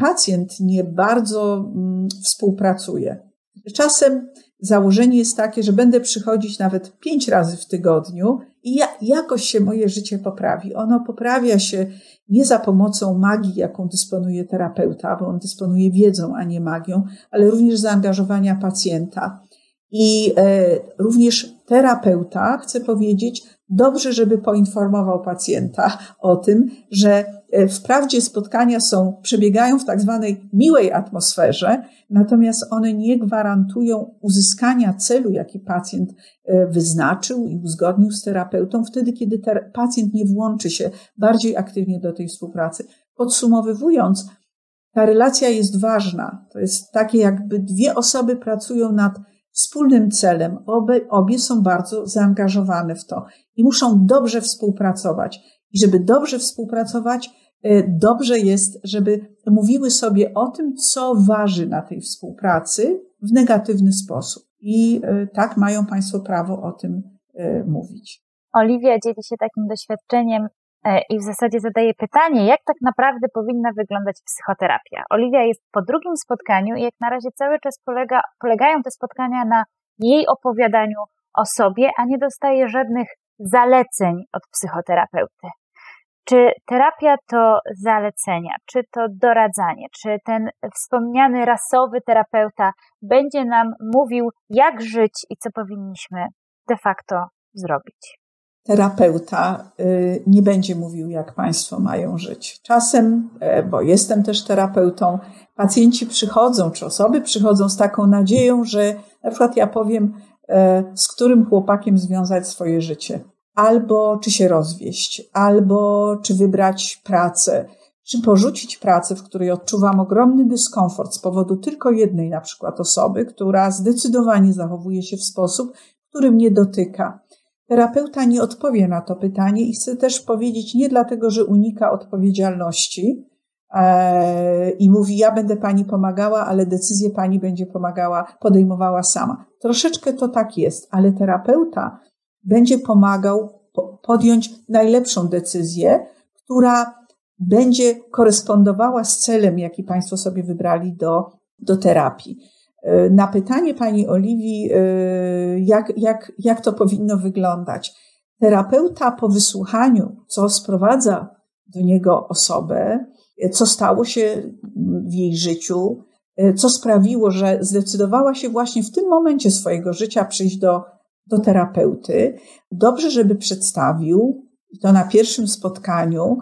pacjent nie bardzo mm, współpracuje. Czasem założenie jest takie, że będę przychodzić nawet pięć razy w tygodniu i ja, jakoś się moje życie poprawi. Ono poprawia się nie za pomocą magii, jaką dysponuje terapeuta, bo on dysponuje wiedzą, a nie magią, ale również zaangażowania pacjenta. I e, również terapeuta, chcę powiedzieć, dobrze, żeby poinformował pacjenta o tym, że wprawdzie spotkania są, przebiegają w tak zwanej miłej atmosferze, natomiast one nie gwarantują uzyskania celu, jaki pacjent e, wyznaczył i uzgodnił z terapeutą, wtedy, kiedy pacjent nie włączy się bardziej aktywnie do tej współpracy. Podsumowując, ta relacja jest ważna. To jest takie, jakby dwie osoby pracują nad wspólnym celem. Obie, obie są bardzo zaangażowane w to i muszą dobrze współpracować. I żeby dobrze współpracować, e, dobrze jest, żeby mówiły sobie o tym, co waży na tej współpracy w negatywny sposób. I e, tak mają Państwo prawo o tym e, mówić. Oliwia dzieli się takim doświadczeniem i w zasadzie zadaje pytanie, jak tak naprawdę powinna wyglądać psychoterapia. Oliwia jest po drugim spotkaniu i jak na razie cały czas polega, polegają te spotkania na jej opowiadaniu o sobie, a nie dostaje żadnych zaleceń od psychoterapeuty. Czy terapia to zalecenia, czy to doradzanie, czy ten wspomniany rasowy terapeuta będzie nam mówił, jak żyć i co powinniśmy de facto zrobić? Terapeuta y, nie będzie mówił, jak Państwo mają żyć. Czasem, e, bo jestem też terapeutą, pacjenci przychodzą, czy osoby przychodzą z taką nadzieją, że na przykład ja powiem, z którym chłopakiem związać swoje życie. Albo czy się rozwieść, albo czy wybrać pracę, czy porzucić pracę, w której odczuwam ogromny dyskomfort z powodu tylko jednej na przykład osoby, która zdecydowanie zachowuje się w sposób, który mnie dotyka. Terapeuta nie odpowie na to pytanie i chcę też powiedzieć nie dlatego, że unika odpowiedzialności, E, i mówi: Ja będę pani pomagała, ale decyzję pani będzie pomagała, podejmowała sama. Troszeczkę to tak jest, ale terapeuta będzie pomagał podjąć najlepszą decyzję, która będzie korespondowała z celem, jaki Państwo sobie wybrali do, do terapii. E, na pytanie Pani Oliwii, e, jak, jak, jak to powinno wyglądać, terapeuta po wysłuchaniu, co sprowadza do niego osobę, co stało się w jej życiu, co sprawiło, że zdecydowała się właśnie w tym momencie swojego życia przyjść do, do terapeuty. Dobrze, żeby przedstawił, to na pierwszym spotkaniu,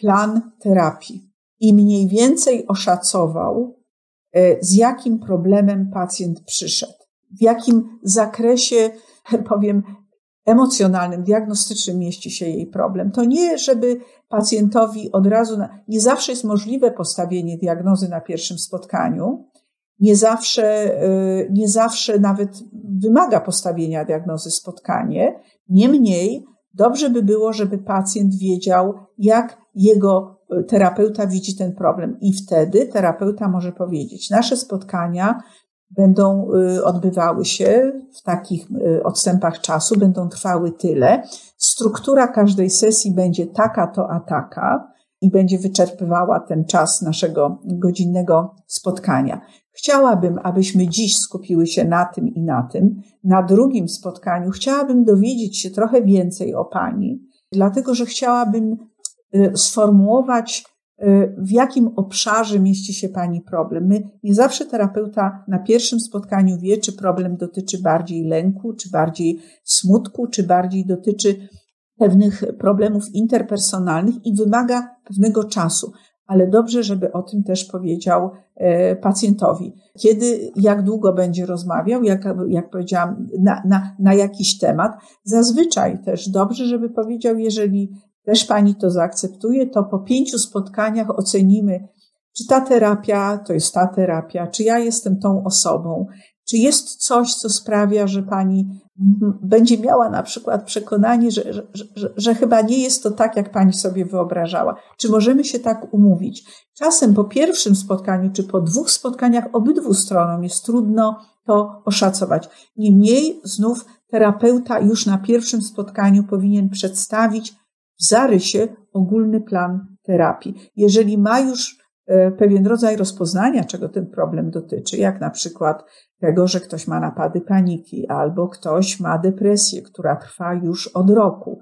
plan terapii i mniej więcej oszacował, e, z jakim problemem pacjent przyszedł, w jakim zakresie, powiem, emocjonalnym, diagnostycznym mieści się jej problem. To nie, żeby pacjentowi od razu, na, nie zawsze jest możliwe postawienie diagnozy na pierwszym spotkaniu, nie zawsze, e, nie zawsze nawet wymaga postawienia diagnozy spotkanie. Niemniej dobrze by było, żeby pacjent wiedział, jak jego e, terapeuta widzi ten problem. I wtedy terapeuta może powiedzieć: Nasze spotkania będą e, odbywały się w takich odstępach czasu, będą trwały tyle. Struktura każdej sesji będzie taka, to a taka i będzie wyczerpywała ten czas naszego godzinnego spotkania. Chciałabym, abyśmy dziś skupiły się na tym i na tym. Na drugim spotkaniu chciałabym dowiedzieć się trochę więcej o Pani, dlatego że chciałabym y, sformułować, y, w jakim obszarze mieści się Pani problem. My, nie zawsze terapeuta na pierwszym spotkaniu wie, czy problem dotyczy bardziej lęku, czy bardziej smutku, czy bardziej dotyczy pewnych problemów interpersonalnych i wymaga pewnego czasu ale dobrze, żeby o tym też powiedział e, pacjentowi. Kiedy, jak długo będzie rozmawiał, jak, jak powiedziałam, na, na, na jakiś temat. Zazwyczaj też dobrze, żeby powiedział, jeżeli też pani to zaakceptuje, to po pięciu spotkaniach ocenimy, czy ta terapia to jest ta terapia, czy ja jestem tą osobą, czy jest coś, co sprawia, że pani będzie miała na przykład przekonanie, że, że, że, że, chyba nie jest to tak, jak pani sobie wyobrażała? Czy możemy się tak umówić? Czasem po pierwszym spotkaniu, czy po dwóch spotkaniach obydwu stronom jest trudno to oszacować. Niemniej znów terapeuta już na pierwszym spotkaniu powinien przedstawić w zarysie ogólny plan terapii. Jeżeli ma już e, pewien rodzaj rozpoznania, czego ten problem dotyczy, jak na przykład tego, że ktoś ma napady paniki, albo ktoś ma depresję, która trwa już od roku,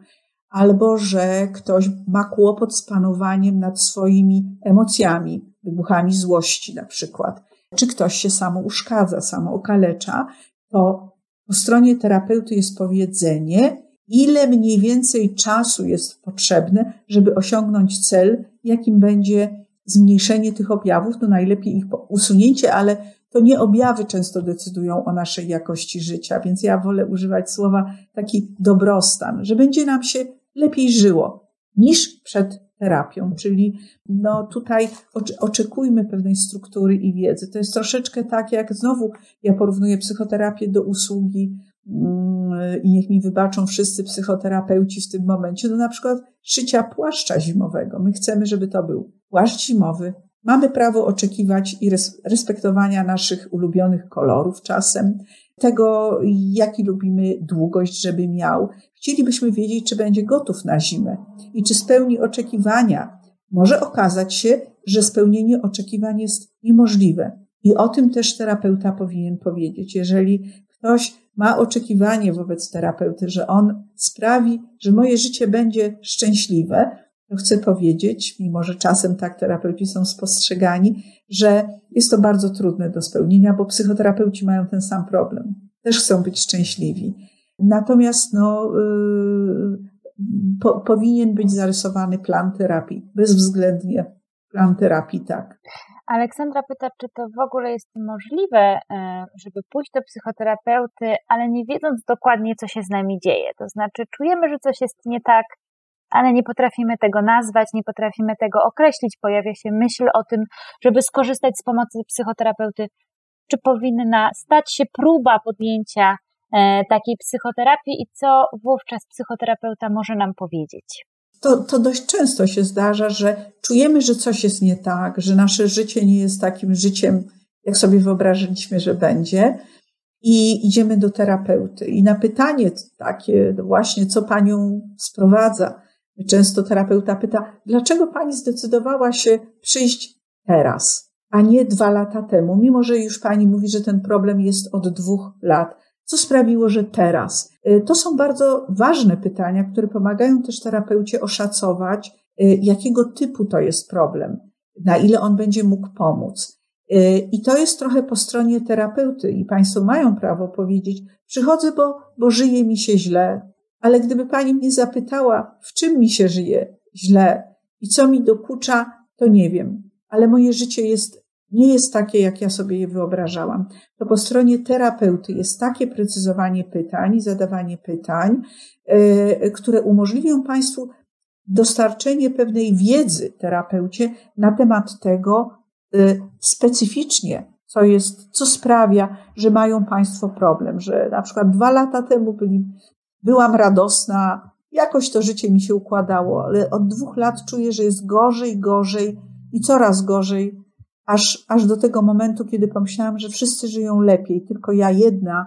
albo że ktoś ma kłopot z panowaniem nad swoimi emocjami, wybuchami złości na przykład, czy ktoś się samo uszkadza, samo okalecza, to po stronie terapeuty jest powiedzenie, ile mniej więcej czasu jest potrzebne, żeby osiągnąć cel, jakim będzie zmniejszenie tych objawów, no najlepiej ich usunięcie, ale to nie objawy często decydują o naszej jakości życia, więc ja wolę używać słowa taki dobrostan, że będzie nam się lepiej żyło niż przed terapią, czyli no tutaj oczekujmy pewnej struktury i wiedzy. To jest troszeczkę tak, jak znowu ja porównuję psychoterapię do usługi i niech mi wybaczą wszyscy psychoterapeuci w tym momencie, no na przykład szycia płaszcza zimowego. My chcemy, żeby to był płaszcz zimowy, Mamy prawo oczekiwać i respektowania naszych ulubionych kolorów czasem, tego, jaki lubimy długość, żeby miał. Chcielibyśmy wiedzieć, czy będzie gotów na zimę i czy spełni oczekiwania. Może okazać się, że spełnienie oczekiwań jest niemożliwe. I o tym też terapeuta powinien powiedzieć. Jeżeli ktoś ma oczekiwanie wobec terapeuty, że on sprawi, że moje życie będzie szczęśliwe, chcę powiedzieć, mimo że czasem tak terapeuci są spostrzegani, że jest to bardzo trudne do spełnienia, bo psychoterapeuci mają ten sam problem. Też chcą być szczęśliwi. Natomiast no, yy, po, powinien być zarysowany plan terapii, bezwzględnie plan terapii, tak. Aleksandra pyta, czy to w ogóle jest możliwe, e, żeby pójść do psychoterapeuty, ale nie wiedząc dokładnie, co się z nami dzieje. To znaczy, czujemy, że coś jest nie tak, ale nie potrafimy tego nazwać, nie potrafimy tego określić. Pojawia się myśl o tym, żeby skorzystać z pomocy psychoterapeuty. Czy powinna stać się próba podjęcia e, takiej psychoterapii i co wówczas psychoterapeuta może nam powiedzieć? To, to dość często się zdarza, że czujemy, że coś jest nie tak, że nasze życie nie jest takim życiem, jak sobie wyobrażaliśmy, że będzie. i idziemy do terapeuty. I na pytanie takie właśnie, co panią sprowadza, często terapeuta pyta, dlaczego pani zdecydowała się przyjść teraz, a nie dwa lata temu, mimo że już pani mówi, że ten problem jest od dwóch lat. Co sprawiło, że teraz? Y, to są bardzo ważne pytania, które pomagają też terapeucie oszacować, y, jakiego typu to jest problem, na ile on będzie mógł pomóc. Y, I to jest trochę po stronie terapeuty, i Państwo mają prawo powiedzieć: Przychodzę, bo, bo żyje mi się źle, ale gdyby Pani mnie zapytała, w czym mi się żyje źle i co mi dokucza, to nie wiem, ale moje życie jest, nie jest takie, jak ja sobie je wyobrażałam. To po stronie terapeuty jest takie precyzowanie pytań, zadawanie pytań, yy, które umożliwią Państwu dostarczenie pewnej wiedzy terapeucie na temat tego, Y, specyficznie, co jest, co sprawia, że mają Państwo problem, że na przykład dwa lata temu byli, byłam radosna, jakoś to życie mi się układało, ale od dwóch lat czuję, że jest gorzej, gorzej i coraz gorzej, aż, aż do tego momentu, kiedy pomyślałam, że wszyscy żyją lepiej, tylko ja jedna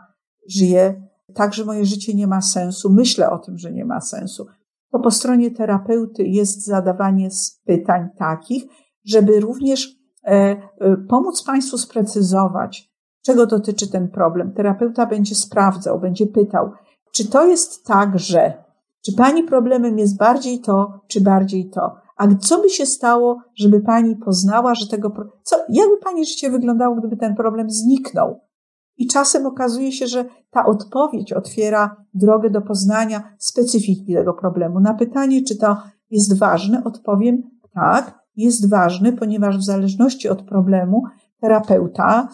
żyję tak, że moje życie nie ma sensu, myślę o tym, że nie ma sensu. To po stronie terapeuty jest zadawanie pytań takich, żeby również E, e, pomóc Państwu sprecyzować, czego dotyczy ten problem. Terapeuta będzie sprawdzał, będzie pytał, czy to jest tak, że, czy Pani problemem jest bardziej to, czy bardziej to. A co by się stało, żeby Pani poznała, że tego, co, jakby Pani życie wyglądało, gdyby ten problem zniknął? I czasem okazuje się, że ta odpowiedź otwiera drogę do poznania specyfiki tego problemu. Na pytanie, czy to jest ważne, odpowiem tak, jest ważny, ponieważ w zależności od problemu terapeuta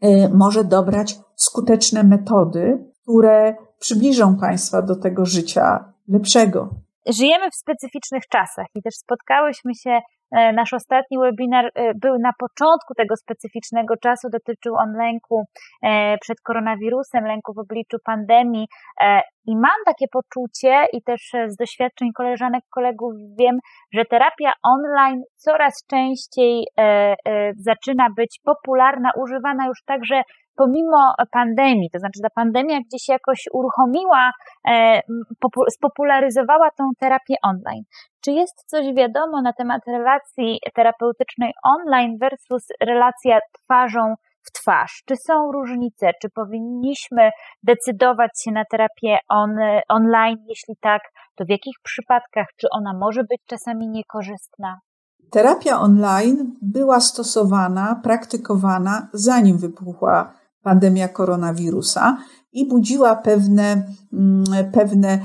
e, może dobrać skuteczne metody, które przybliżą Państwa do tego życia lepszego. Żyjemy w specyficznych czasach i też spotkałyśmy się E, nasz ostatni webinar e, był na początku tego specyficznego czasu, dotyczył on lęku e, przed koronawirusem, lęku w obliczu pandemii i mam takie poczucie i też z doświadczeń koleżanek, kolegów wiem, że terapia online coraz częściej zaczyna być popularna, używana już także pomimo pandemii, to znaczy ta pandemia gdzieś jakoś uruchomiła, spopularyzowała tą terapię online. Czy jest coś wiadomo na temat relacji terapeutycznej online versus relacja twarzą w twarz? Czy są różnice? Czy powinniśmy decydować się na terapię on, online? Jeśli tak, to w jakich przypadkach? Czy ona może być czasami niekorzystna? Terapia online była stosowana, praktykowana zanim wybuchła pandemia koronawirusa i budziła pewne, mm, pewne e,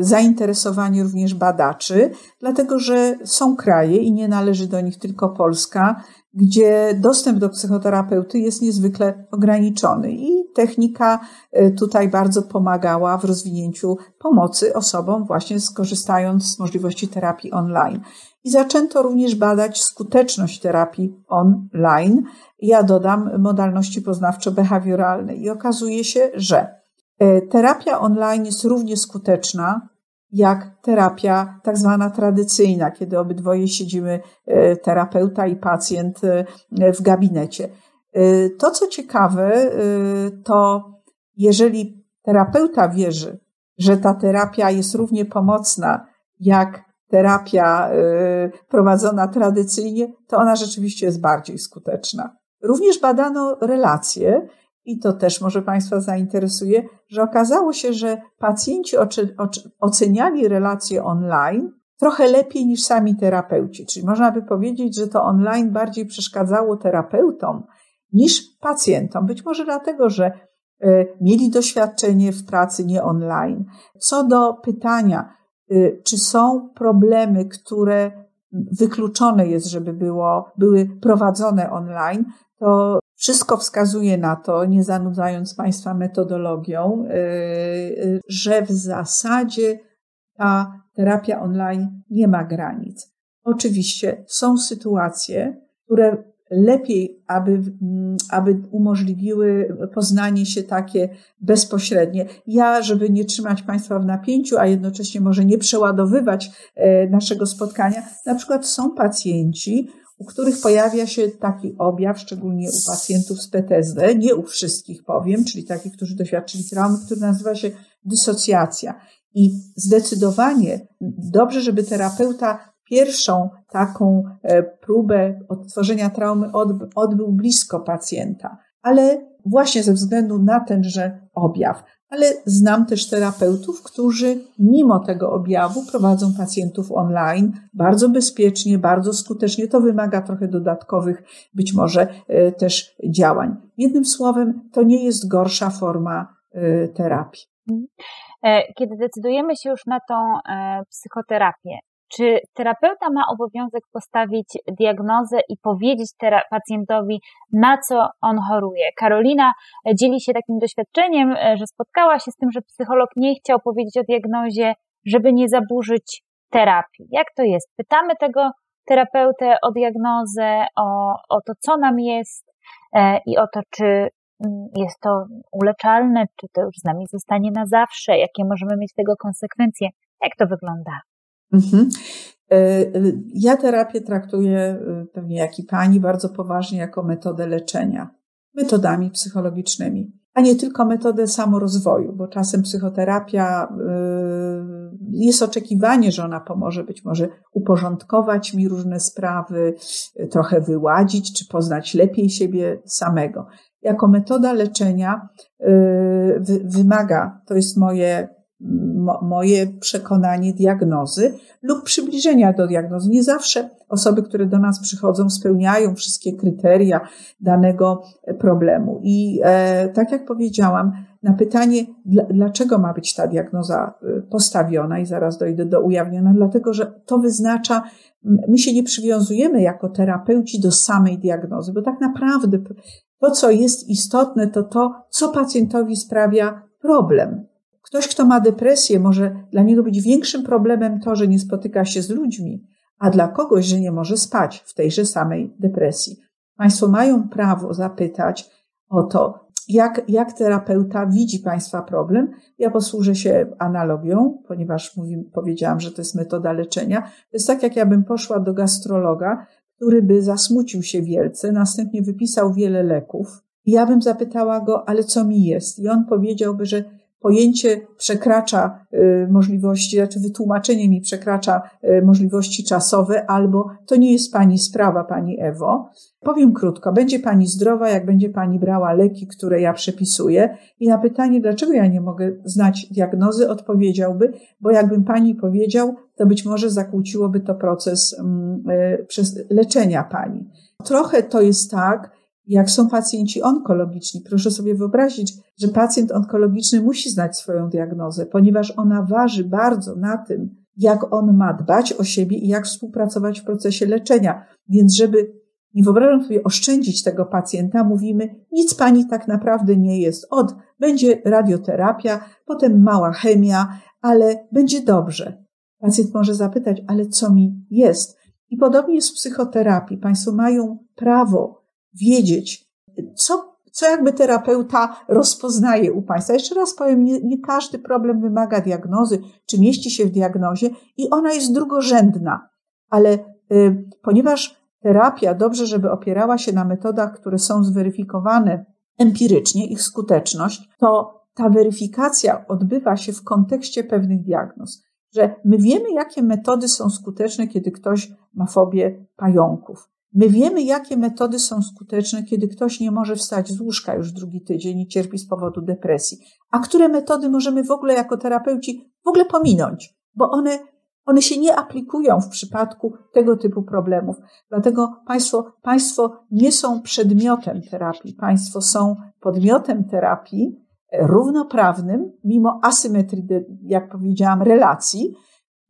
zainteresowanie również badaczy, dlatego że są kraje i nie należy do nich tylko Polska, gdzie dostęp do psychoterapeuty jest niezwykle ograniczony i technika e, tutaj bardzo pomagała w rozwinięciu pomocy osobom właśnie skorzystając z możliwości terapii online. I zaczęto również badać skuteczność terapii online ja dodam modalności poznawczo-behawioralne i okazuje się, że e, terapia online jest równie skuteczna jak terapia tak zwana tradycyjna, kiedy obydwoje siedzimy, e, terapeuta i pacjent e, w gabinecie. To, co ciekawe, to jeżeli terapeuta wierzy, że ta terapia jest równie pomocna jak terapia prowadzona tradycyjnie, to ona rzeczywiście jest bardziej skuteczna. Również badano relacje, i to też może Państwa zainteresuje, że okazało się, że pacjenci oceniali relacje online trochę lepiej niż sami terapeuci. Czyli można by powiedzieć, że to online bardziej przeszkadzało terapeutom niż pacjentom. Być może dlatego, że e, mieli doświadczenie w pracy nie online. Co do pytania, czy są problemy, które wykluczone jest, żeby było, były prowadzone online, to wszystko wskazuje na to, nie zanudzając Państwa metodologią, y, y, że w zasadzie ta terapia online nie ma granic. Oczywiście są sytuacje, które lepiej, aby, mm, aby umożliwiły poznanie się takie bezpośrednie. Ja, żeby nie trzymać Państwa w napięciu, a jednocześnie może nie przeładowywać e, naszego spotkania, na przykład są pacjenci, u których pojawia się taki objaw, szczególnie u pacjentów z PTSD, nie u wszystkich powiem, czyli takich, którzy doświadczyli traumy, który nazywa się dysocjacja. I zdecydowanie dobrze, żeby terapeuta pierwszą taką e, próbę odtworzenia traumy odbył blisko pacjenta, ale właśnie ze względu na tenże objaw. Ale znam też terapeutów, którzy mimo tego objawu prowadzą pacjentów online bardzo bezpiecznie, bardzo skutecznie. To wymaga trochę dodatkowych, być może e, też działań. Jednym słowem, to nie jest gorsza forma e, terapii. Kiedy decydujemy się już na tą psychoterapię, czy terapeuta ma obowiązek postawić diagnozę i powiedzieć pacjentowi, na co on choruje? Karolina e, dzieli się takim doświadczeniem, e, że spotkała się z tym, że psycholog nie chciał powiedzieć o diagnozie, żeby nie zaburzyć terapii. Jak to jest? Pytamy tego terapeutę o diagnozę, o, o to, co nam jest e, i o to, czy mm, jest to uleczalne, czy to już z nami zostanie na zawsze, jakie możemy mieć tego konsekwencje. Jak to wygląda? Mhm. E, e, ja terapię traktuję, e, pewnie jak i pani, bardzo poważnie jako metodę leczenia, metodami psychologicznymi, a nie tylko metodę samorozwoju, bo czasem psychoterapia jest oczekiwanie, że ona pomoże być może uporządkować mi różne sprawy, trochę wyładzić, czy poznać lepiej siebie samego. Jako metoda leczenia wymaga, to jest moje mo, moje przekonanie diagnozy lub przybliżenia do diagnozy. Nie zawsze osoby, które do nas przychodzą, spełniają wszystkie kryteria danego problemu. I e, tak jak powiedziałam, na pytanie, dlaczego ma być ta diagnoza e, postawiona, i zaraz dojdę do ujawnienia, dlatego że to wyznacza, my się nie przywiązujemy jako terapeuci do samej diagnozy, bo tak naprawdę to, co jest istotne, to to, co pacjentowi sprawia problem. Ktoś, kto ma depresję, może dla niego być większym problemem to, że nie spotyka się z ludźmi, a dla kogoś, że nie może spać w tejże samej depresji. Państwo mają prawo zapytać o to, jak, jak terapeuta widzi Państwa problem. Ja posłużę się analogią, ponieważ mówi, powiedziałam, że to jest metoda leczenia. To jest tak, jak ja bym poszła do gastrologa, który by zasmucił się wielce, następnie wypisał wiele leków. I ja bym zapytała go, ale co mi jest? I on powiedziałby, że pojęcie przekracza y, możliwości, znaczy wytłumaczenie mi przekracza y, możliwości czasowe, albo to nie jest Pani sprawa, Pani Ewo. Powiem krótko, będzie Pani zdrowa, jak będzie Pani brała leki, które ja przepisuję i na pytanie, dlaczego ja nie mogę znać diagnozy, odpowiedziałby, bo jakbym Pani powiedział, to być może zakłóciłoby to proces mm, y, leczenia Pani. Trochę to jest tak, jak są pacjenci onkologiczni. Proszę sobie wyobrazić, że pacjent onkologiczny musi znać swoją diagnozę, ponieważ ona waży bardzo na tym, jak on ma dbać o siebie i jak współpracować w procesie leczenia. Więc, żeby nie wyobrażam sobie oszczędzić tego pacjenta, mówimy, nic pani tak naprawdę nie jest. Od, będzie radioterapia, potem mała chemia, ale będzie dobrze. Pacjent może zapytać, ale co mi jest? I podobnie jest w psychoterapii. Państwo mają prawo wiedzieć, co, co jakby terapeuta rozpoznaje u Państwa. Jeszcze raz powiem, nie, nie każdy problem wymaga diagnozy, czy mieści się w diagnozie i ona jest drugorzędna, ale y, ponieważ terapia dobrze, żeby opierała się na metodach, które są zweryfikowane empirycznie, ich skuteczność, to ta weryfikacja odbywa się w kontekście pewnych diagnoz. Że my wiemy, jakie metody są skuteczne, kiedy ktoś ma fobię pająków. My wiemy, jakie metody są skuteczne, kiedy ktoś nie może wstać z łóżka już drugi tydzień i cierpi z powodu depresji, a które metody możemy w ogóle jako terapeuci w ogóle pominąć, bo one, one się nie aplikują w przypadku tego typu problemów. Dlatego państwo, państwo nie są przedmiotem terapii, państwo są podmiotem terapii równoprawnym, mimo asymetrii, jak powiedziałam, relacji,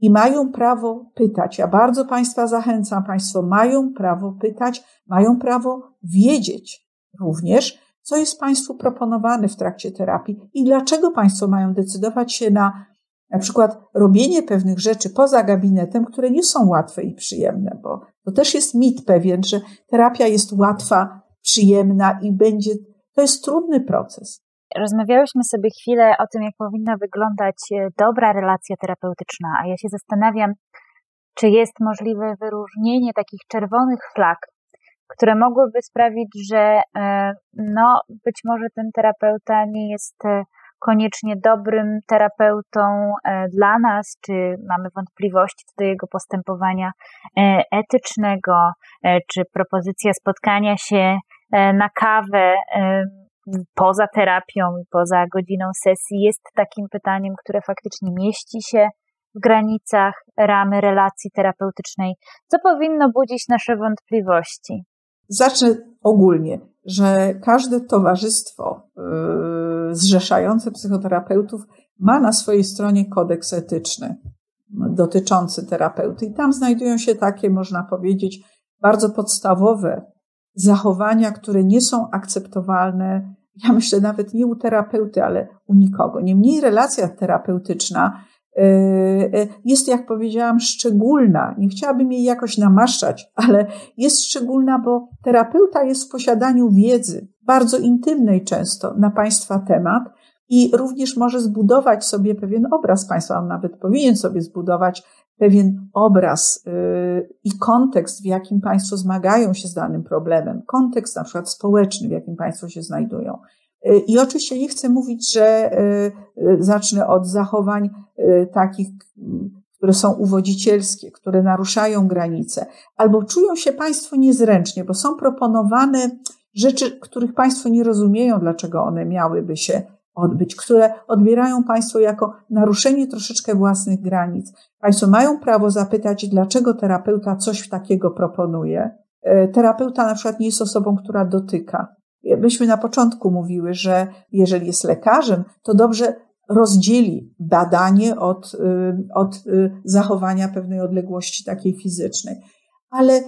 i mają prawo pytać. Ja bardzo Państwa zachęcam, Państwo mają prawo pytać, mają prawo wiedzieć również, co jest Państwu proponowane w trakcie terapii i dlaczego Państwo mają decydować się na na przykład robienie pewnych rzeczy poza gabinetem, które nie są łatwe i przyjemne, bo to też jest mit pewien, że terapia jest łatwa, przyjemna i będzie, to jest trudny proces. Rozmawiałyśmy sobie chwilę o tym, jak powinna wyglądać e, dobra relacja terapeutyczna, a ja się zastanawiam, czy jest możliwe wyróżnienie takich czerwonych flag, które mogłyby sprawić, że e, no, być może ten terapeuta nie jest e, koniecznie dobrym terapeutą dla nas, czy mamy wątpliwości co do jego postępowania etycznego, czy propozycja spotkania się na kawę poza terapią i poza godziną sesji jest takim pytaniem, które faktycznie mieści się w granicach ramy relacji terapeutycznej, co powinno budzić nasze wątpliwości. Zacznę ogólnie, że każde towarzystwo yy, zrzeszające psychoterapeutów ma na swojej stronie kodeks etyczny dotyczący terapeuty i tam znajdują się takie, można powiedzieć, bardzo podstawowe zachowania, które nie są akceptowalne, ja myślę nawet nie u terapeuty, ale u nikogo. Niemniej relacja terapeutyczna E, e, jest, jak powiedziałam, szczególna. Nie chciałabym jej jakoś namaszczać, ale jest szczególna, bo terapeuta jest w posiadaniu wiedzy, bardzo intymnej często na Państwa temat i również może zbudować sobie pewien obraz Państwa. On nawet powinien sobie zbudować pewien obraz e, i kontekst, w jakim Państwo zmagają się z danym problemem, kontekst na przykład społeczny, w jakim Państwo się znajdują. I oczywiście nie chcę mówić, że zacznę od zachowań takich, które są uwodzicielskie, które naruszają granice, albo czują się Państwo niezręcznie, bo są proponowane rzeczy, których Państwo nie rozumieją, dlaczego one miałyby się odbyć, które odbierają Państwo jako naruszenie troszeczkę własnych granic. Państwo mają prawo zapytać, dlaczego terapeuta coś takiego proponuje. Terapeuta na przykład nie jest osobą, która dotyka. Myśmy na początku mówiły, że jeżeli jest lekarzem, to dobrze rozdzieli badanie od, y, od zachowania pewnej odległości takiej fizycznej. Ale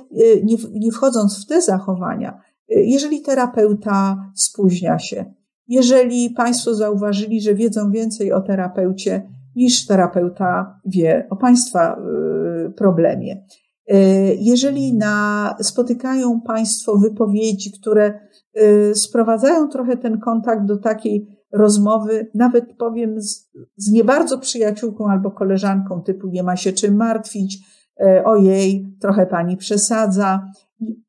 nie, nie wchodząc w te zachowania, jeżeli terapeuta spóźnia się, jeżeli Państwo zauważyli, że wiedzą więcej o terapeucie niż terapeuta wie o Państwa problemie, jeżeli na, spotykają Państwo wypowiedzi, które sprowadzają trochę ten kontakt do takiej rozmowy, nawet powiem z, z nie bardzo przyjaciółką albo koleżanką, typu nie ma się czym martwić, ojej, trochę pani przesadza,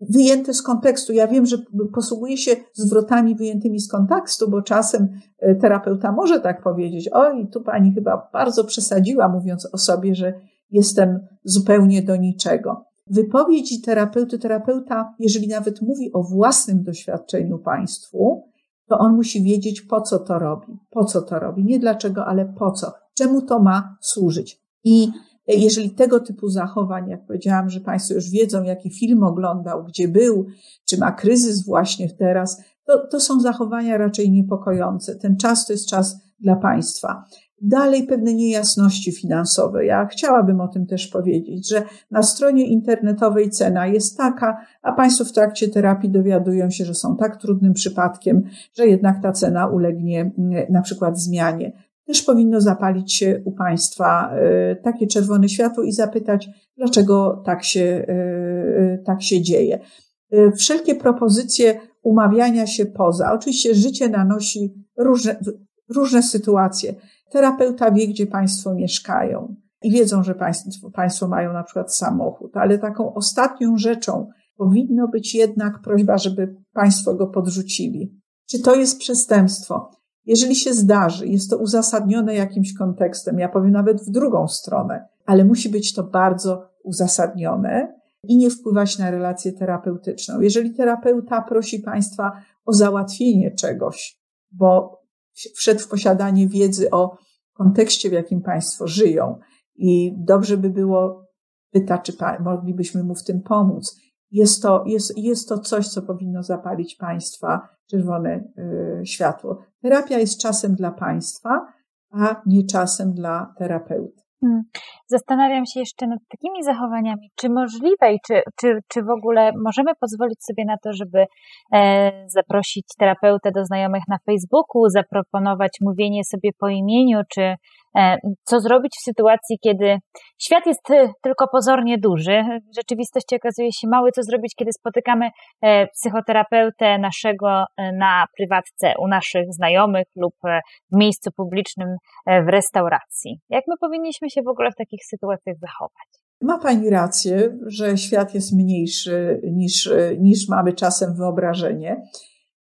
wyjęte z kontekstu. Ja wiem, że posługuję się zwrotami wyjętymi z kontekstu, bo czasem e, terapeuta może tak powiedzieć, oj, tu pani chyba bardzo przesadziła, mówiąc o sobie, że jestem zupełnie do niczego. Wypowiedzi terapeuty, terapeuta, jeżeli nawet mówi o własnym doświadczeniu państwu, to on musi wiedzieć, po co to robi. Po co to robi. Nie dlaczego, ale po co. Czemu to ma służyć. I jeżeli tego typu zachowań, jak powiedziałam, że Państwo już wiedzą, jaki film oglądał, gdzie był, czy ma kryzys właśnie teraz, to, to są zachowania raczej niepokojące. Ten czas to jest czas dla Państwa. Dalej pewne niejasności finansowe. Ja chciałabym o tym też powiedzieć, że na stronie internetowej cena jest taka, a Państwo w trakcie terapii dowiadują się, że są tak trudnym przypadkiem, że jednak ta cena ulegnie mm, na przykład zmianie. Też powinno zapalić się u Państwa e, takie czerwone światło i zapytać, dlaczego tak się, e, e, tak się dzieje. Wszelkie propozycje umawiania się poza. Oczywiście życie nanosi różne, różne sytuacje. Terapeuta wie, gdzie Państwo mieszkają i wiedzą, że państwo, państwo mają na przykład samochód, ale taką ostatnią rzeczą powinno być jednak prośba, żeby Państwo go podrzucili. Czy to jest przestępstwo? Jeżeli się zdarzy, jest to uzasadnione jakimś kontekstem, ja powiem nawet w drugą stronę, ale musi być to bardzo uzasadnione i nie wpływać na relację terapeutyczną. Jeżeli terapeuta prosi Państwa o załatwienie czegoś, bo wszedł w posiadanie wiedzy o kontekście, w jakim państwo żyją. I dobrze by było pytać, czy moglibyśmy mu w tym pomóc. Jest to, jest, jest to coś, co powinno zapalić państwa czerwone y, światło. Terapia jest czasem dla państwa, a nie czasem dla terapeuty. Hmm. Zastanawiam się jeszcze nad takimi zachowaniami, czy możliwe i czy, czy, czy w ogóle możemy pozwolić sobie na to, żeby e, zaprosić terapeutę do znajomych na Facebooku, zaproponować mówienie sobie po imieniu, czy co zrobić w sytuacji, kiedy świat jest e, tylko pozornie duży, w rzeczywistości okazuje się mały, co zrobić, kiedy spotykamy e, psychoterapeutę naszego na prywatce u naszych znajomych lub w miejscu publicznym w restauracji. Jak my powinniśmy się w ogóle w takich sytuacjach zachować? Ma Pani rację, że świat jest mniejszy niż, niż mamy czasem wyobrażenie.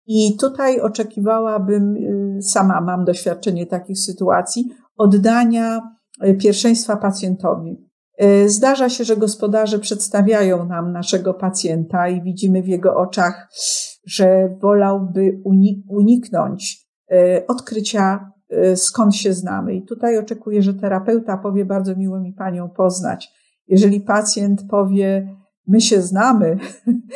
I tutaj oczekiwałabym, sama mam doświadczenie takich sytuacji, oddania y, pierwszeństwa pacjentowi. Y, zdarza się, że gospodarze przedstawiają nam naszego pacjenta i widzimy w jego oczach, że wolałby uniknąć odkrycia, skąd się znamy. I tutaj oczekuję, że terapeuta powie, bardzo miło mi panią poznać. Jeżeli pacjent powie, my się znamy,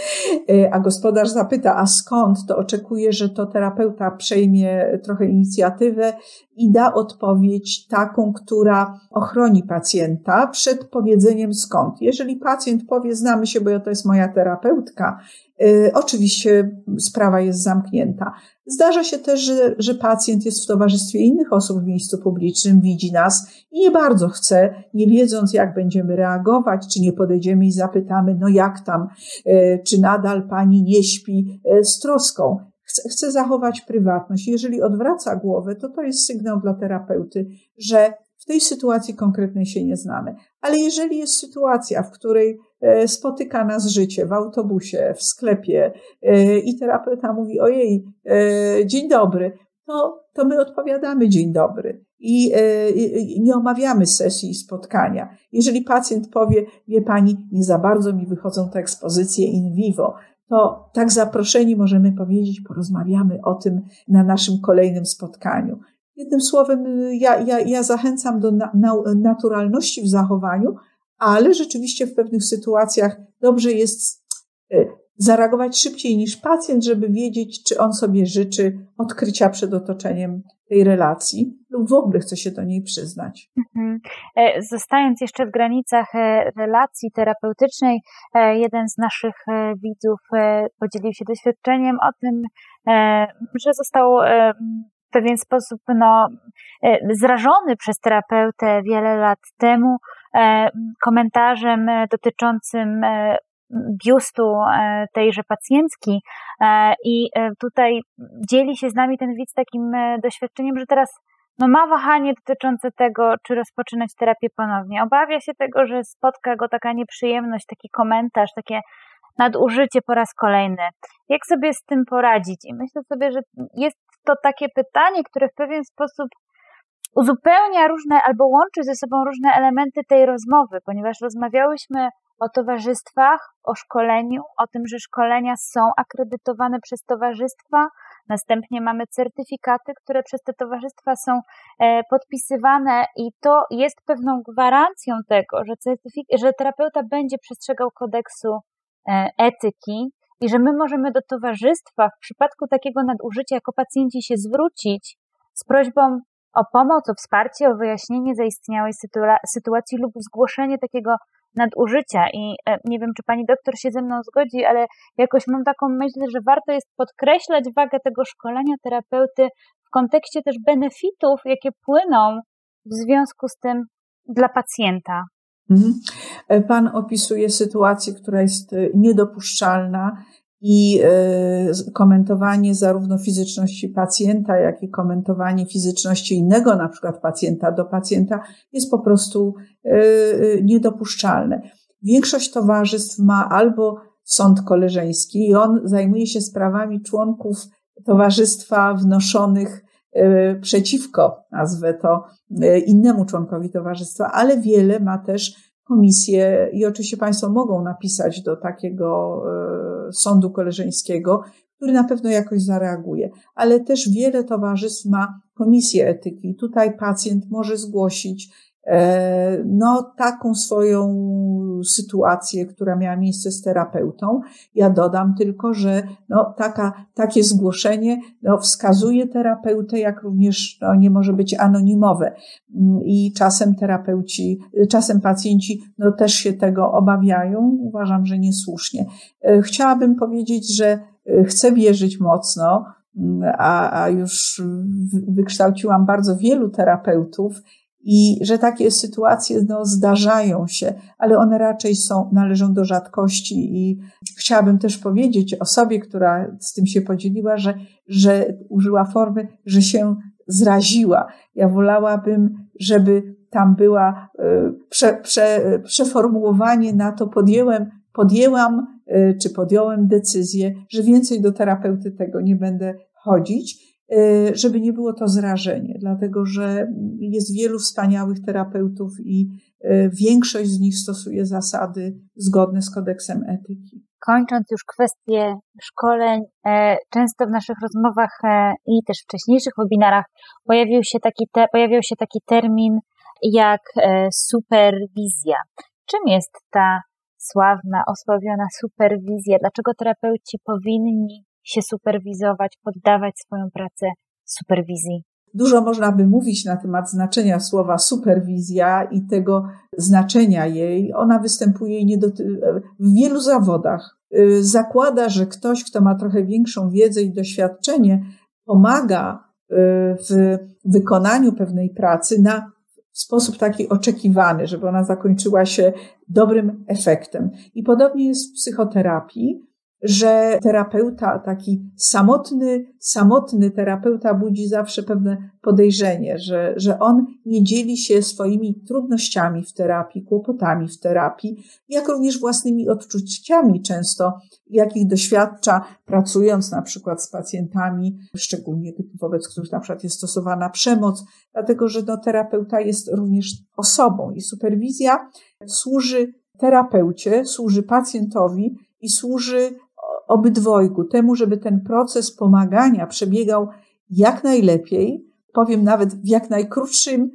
a gospodarz zapyta, a skąd, to oczekuje, że to terapeuta przejmie trochę inicjatywę i da odpowiedź taką, która ochroni pacjenta przed powiedzeniem skąd. Jeżeli pacjent powie, znamy się, bo to jest moja terapeutka, oczywiście sprawa jest zamknięta. Zdarza się też, że, że pacjent jest w towarzystwie innych osób w miejscu publicznym, widzi nas i nie bardzo chce, nie wiedząc, jak będziemy reagować, czy nie podejdziemy i zapytamy, no jak tam, y, czy nadal pani nie śpi y, z troską chce, chce zachować prywatność. Jeżeli odwraca głowę, to to jest sygnał dla terapeuty, że w tej sytuacji konkretnej się nie znamy. Ale jeżeli jest sytuacja, w której e, spotyka nas życie w autobusie, w sklepie e, i terapeuta mówi: Ojej, e, dzień dobry, to, to my odpowiadamy dzień dobry i nie omawiamy sesji i spotkania. Jeżeli pacjent powie, wie pani, nie za bardzo mi wychodzą te ekspozycje in vivo, to tak zaproszeni możemy powiedzieć, porozmawiamy o tym na naszym kolejnym spotkaniu. Jednym słowem, ja, ja, ja zachęcam do na, na, naturalności w zachowaniu, ale rzeczywiście w pewnych sytuacjach dobrze jest e, zareagować szybciej niż pacjent, żeby wiedzieć, czy on sobie życzy odkrycia przed otoczeniem tej relacji lub w ogóle chce się do niej przyznać. Mhm. E, zostając jeszcze w granicach e, relacji terapeutycznej, e, jeden z naszych widzów podzielił się doświadczeniem o tym, że został w pewien sposób no, zrażony przez terapeutę wiele lat temu komentarzem dotyczącym biustu e, tejże pacjentki e, i e, tutaj dzieli się z nami ten widz takim doświadczeniem, że teraz no ma wahanie dotyczące tego, czy rozpoczynać terapię ponownie. Obawia się tego, że spotka go taka nieprzyjemność, taki komentarz, takie nadużycie po raz kolejny. Jak sobie z tym poradzić? I myślę sobie, że jest to takie pytanie, które w pewien sposób uzupełnia różne albo łączy ze sobą różne elementy tej rozmowy, ponieważ rozmawiałyśmy o towarzystwach, o szkoleniu, o tym, że szkolenia są akredytowane przez towarzystwa. Następnie mamy certyfikaty, które przez te towarzystwa są e, podpisywane, i to jest pewną gwarancją tego, że, że terapeuta będzie przestrzegał kodeksu e, etyki i że my możemy do towarzystwa w przypadku takiego nadużycia jako pacjenci się zwrócić z prośbą o pomoc, o wsparcie, o wyjaśnienie zaistniałej sytuacji lub zgłoszenie takiego nadużycia. I e, nie wiem, czy pani doktor się ze mną zgodzi, ale jakoś mam taką myśl, że warto jest podkreślać wagę tego szkolenia terapeuty w kontekście też benefitów, jakie płyną w związku z tym dla pacjenta. Mhm. E, pan opisuje sytuację, która jest e, niedopuszczalna i e, komentowanie zarówno fizyczności pacjenta, jak i komentowanie fizyczności innego, na przykład pacjenta do pacjenta, jest po prostu niedopuszczalne. Większość towarzystw ma albo sąd koleżeński i on zajmuje się sprawami członków towarzystwa wnoszonych przeciwko, nazwę to, innemu członkowi towarzystwa, ale wiele ma też komisję i oczywiście Państwo mogą napisać do takiego sądu koleżeńskiego, który na pewno jakoś zareaguje. Ale też wiele towarzystw ma komisję etyki. Tutaj pacjent może zgłosić e, no, taką swoją sytuację, która miała miejsce z terapeutą. Ja dodam tylko, że no, taka, takie zgłoszenie no, wskazuje terapeutę, jak również no, nie może być anonimowe. Mm, I czasem terapeuci, czasem pacjenci no, też się tego obawiają. Uważam, że niesłusznie. E, chciałabym powiedzieć, że e, chcę wierzyć mocno, mm, a, a już wykształciłam bardzo wielu terapeutów, i że takie sytuacje no, zdarzają się, ale one raczej są, należą do rzadkości. I chciałabym też powiedzieć osobie, która z tym się podzieliła, że, że użyła formy, że się zraziła. Ja wolałabym, żeby tam była prze, prze, przeformułowanie na to, podjęłem, podjęłam czy podjąłem decyzję, że więcej do terapeuty tego nie będę chodzić, żeby nie było to zrażenie, dlatego że jest wielu wspaniałych terapeutów i większość z nich stosuje zasady zgodne z kodeksem etyki kończąc już kwestię szkoleń, e, często w naszych rozmowach e, i też wcześniejszych webinarach pojawił się taki, te, się taki termin jak e, superwizja. Czym jest ta sławna, osławiona superwizja? Dlaczego terapeuci powinni się superwizować, poddawać swoją pracę superwizji? Dużo można by mówić na temat znaczenia słowa superwizja i tego znaczenia jej. Ona występuje w wielu zawodach. Y, zakłada, że ktoś, kto ma trochę większą wiedzę i doświadczenie, pomaga y, w wykonaniu pewnej pracy na sposób taki oczekiwany, żeby ona zakończyła się dobrym efektem. I podobnie jest w psychoterapii że terapeuta, taki samotny, samotny terapeuta budzi zawsze pewne podejrzenie, że, że on nie dzieli się swoimi trudnościami w terapii, kłopotami w terapii, jak również własnymi odczuciami często, jakich doświadcza pracując na przykład z pacjentami, szczególnie wobec których na przykład jest stosowana przemoc, dlatego że no, terapeuta jest również osobą i superwizja służy terapeucie, służy pacjentowi i służy obydwojgu, temu, żeby ten proces pomagania przebiegał jak najlepiej, powiem nawet w jak najkrótszym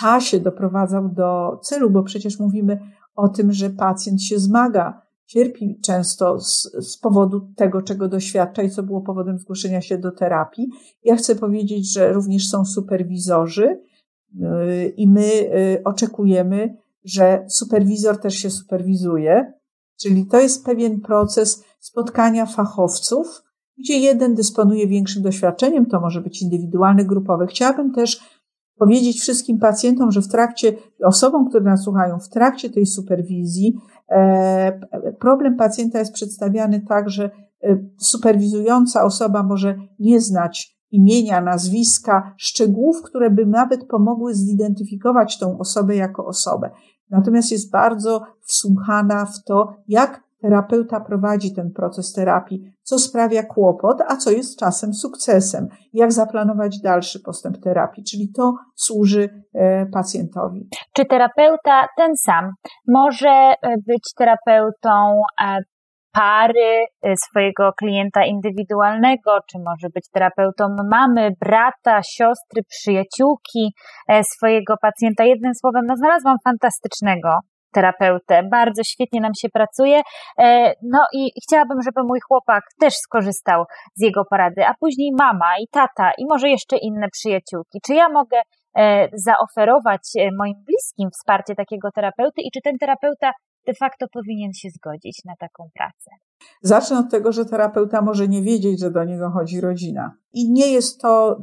czasie doprowadzał do celu, bo przecież mówimy o tym, że pacjent się zmaga, cierpi często z, z powodu tego, czego doświadcza i co było powodem zgłoszenia się do terapii. Ja chcę powiedzieć, że również są superwizorzy yy, i my yy, oczekujemy, że superwizor też się superwizuje, Czyli to jest pewien proces spotkania fachowców, gdzie jeden dysponuje większym doświadczeniem, to może być indywidualny, grupowy. Chciałabym też powiedzieć wszystkim pacjentom, że w trakcie, osobom, które nas słuchają, w trakcie tej superwizji, e, problem pacjenta jest przedstawiany tak, że e, superwizująca osoba może nie znać imienia, nazwiska, szczegółów, które by nawet pomogły zidentyfikować tą osobę jako osobę. Natomiast jest bardzo wsłuchana w to, jak terapeuta prowadzi ten proces terapii, co sprawia kłopot, a co jest czasem sukcesem, jak zaplanować dalszy postęp terapii, czyli to służy e, pacjentowi. Czy terapeuta ten sam może e, być terapeutą e, pary y, swojego klienta indywidualnego, czy może być terapeutą mamy, brata, siostry, przyjaciółki e, swojego pacjenta. Jednym słowem, no znalazłam fantastycznego terapeutę. Bardzo świetnie nam się pracuje. E, no i chciałabym, żeby mój chłopak też skorzystał z jego porady, a później mama i tata i może jeszcze inne przyjaciółki. Czy ja mogę e, zaoferować moim bliskim wsparcie takiego terapeuty i czy ten terapeuta de facto powinien się zgodzić na taką pracę. Zacznę od tego, że terapeuta może nie wiedzieć, że do niego chodzi rodzina. I nie jest to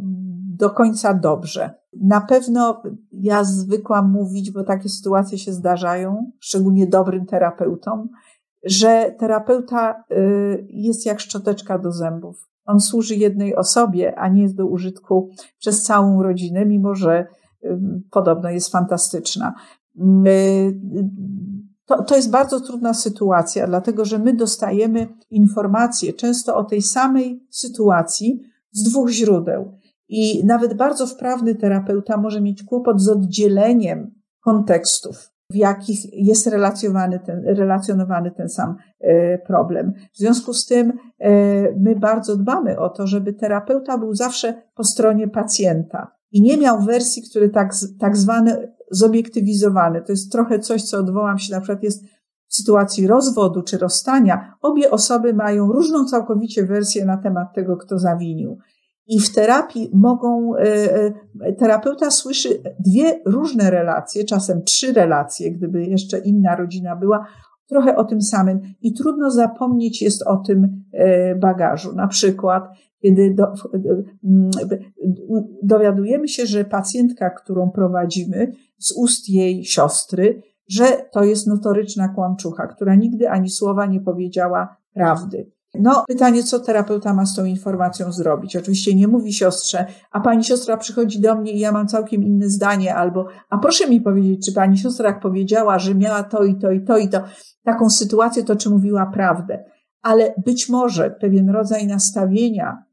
do końca dobrze. Na pewno ja zwykłam mówić, bo takie sytuacje się zdarzają, szczególnie dobrym terapeutom, że terapeuta y, jest jak szczoteczka do zębów. On służy jednej osobie, a nie jest do użytku przez całą rodzinę, mimo że y, podobno jest fantastyczna y, to, to jest bardzo trudna sytuacja, dlatego że my dostajemy informacje często o tej samej sytuacji z dwóch źródeł. I nawet bardzo wprawny terapeuta może mieć kłopot z oddzieleniem kontekstów, w jakich jest relacjonowany ten, relacjonowany ten sam e, problem. W związku z tym e, my bardzo dbamy o to, żeby terapeuta był zawsze po stronie pacjenta i nie miał wersji, które tak, tak zwane zobiektywizowane. To jest trochę coś, co odwołam się, na przykład jest w sytuacji rozwodu czy rozstania. Obie osoby mają różną całkowicie wersję na temat tego, kto zawinił. I w terapii mogą, e, e, terapeuta słyszy dwie różne relacje, czasem trzy relacje, gdyby jeszcze inna rodzina była, trochę o tym samym. I trudno zapomnieć jest o tym e, bagażu. Na przykład, kiedy do, dowiadujemy się, że pacjentka, którą prowadzimy, z ust jej siostry, że to jest notoryczna kłamczucha, która nigdy ani słowa nie powiedziała prawdy. No, pytanie, co terapeuta ma z tą informacją zrobić? Oczywiście nie mówi siostrze, a pani siostra przychodzi do mnie i ja mam całkiem inne zdanie, albo, a proszę mi powiedzieć, czy pani siostra jak powiedziała, że miała to i to i to i to, taką sytuację, to czy mówiła prawdę. Ale być może pewien rodzaj nastawienia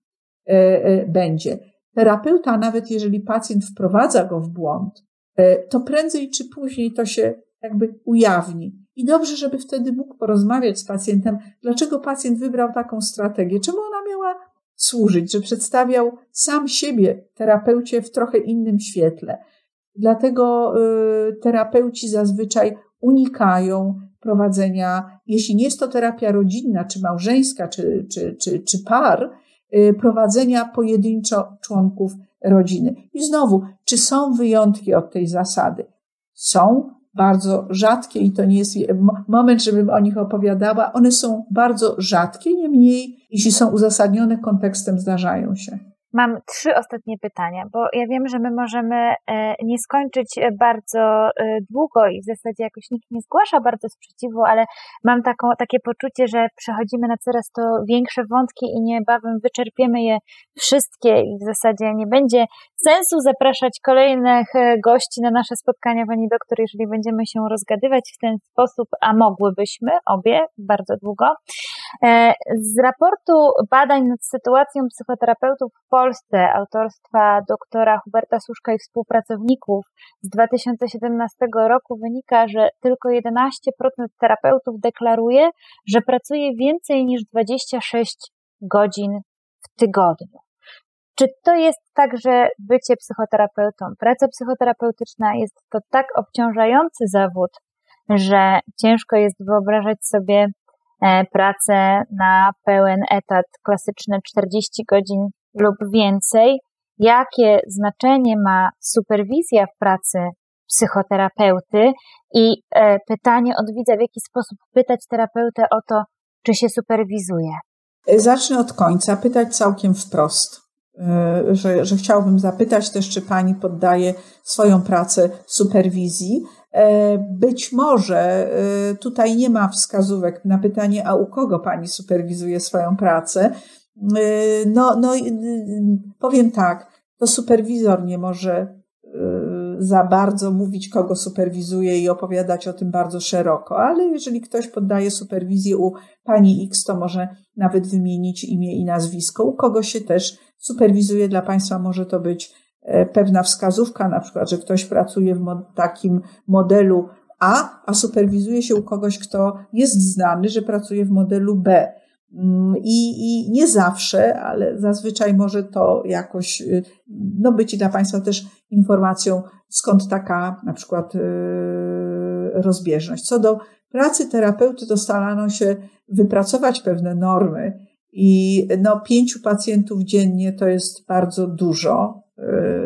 e, e, będzie. Terapeuta, nawet jeżeli pacjent wprowadza go w błąd, e, to prędzej czy później to się jakby ujawni. I dobrze, żeby wtedy mógł porozmawiać z pacjentem, dlaczego pacjent wybrał taką strategię, czemu ona miała służyć, że przedstawiał sam siebie terapeucie w trochę innym świetle. Dlatego y, terapeuci zazwyczaj unikają prowadzenia, jeśli nie jest to terapia rodzinna, czy małżeńska, czy, czy, czy, czy par, y, prowadzenia pojedynczo członków rodziny. I znowu, czy są wyjątki od tej zasady? Są, bardzo rzadkie i to nie jest moment, żebym o nich opowiadała. One są bardzo rzadkie, niemniej, jeśli są uzasadnione kontekstem, zdarzają się. Mam trzy ostatnie pytania, bo ja wiem, że my możemy e, nie skończyć e, bardzo e, długo i w zasadzie jakoś nikt nie zgłasza bardzo sprzeciwu, ale mam taką, takie poczucie, że przechodzimy na coraz to większe wątki i niebawem wyczerpiemy je wszystkie i w zasadzie nie będzie sensu zapraszać kolejnych gości na nasze spotkania, pani doktor, jeżeli będziemy się rozgadywać w ten sposób, a mogłybyśmy obie bardzo długo. Z raportu badań nad sytuacją psychoterapeutów w Polsce Polsce autorstwa doktora Huberta Suszka i współpracowników z 2017 roku wynika, że tylko 11% terapeutów deklaruje, że pracuje więcej niż 26 godzin w tygodniu. Czy to jest tak, że bycie psychoterapeutą, praca psychoterapeutyczna jest to tak obciążający zawód, że ciężko jest wyobrażać sobie e, pracę na pełen etat, klasyczne 40 godzin lub więcej, jakie znaczenie ma superwizja w pracy psychoterapeuty i e, pytanie od widza, w jaki sposób pytać terapeutę o to, czy się superwizuje. Zacznę od końca, pytać całkiem wprost. E, że, że chciałbym zapytać też, czy pani poddaje swoją pracę superwizji. E, być może tutaj nie ma wskazówek na pytanie, a u kogo pani superwizuje swoją pracę, no, no, y, powiem tak, to superwizor nie może y, za bardzo mówić, kogo superwizuje i opowiadać o tym bardzo szeroko, ale jeżeli ktoś poddaje superwizję u pani X, to może nawet wymienić imię i nazwisko. U kogo się też superwizuje, dla Państwa może to być e, pewna wskazówka, na przykład, że ktoś pracuje w takim modelu A, a superwizuje się u kogoś, kto jest znany, że pracuje w modelu B. Mm, I, I nie zawsze, ale zazwyczaj może to jakoś y, no, być dla Państwa też informacją, skąd taka na przykład y, rozbieżność. Co do pracy terapeuty, to starano się wypracować pewne normy i no, pięciu pacjentów dziennie to jest bardzo dużo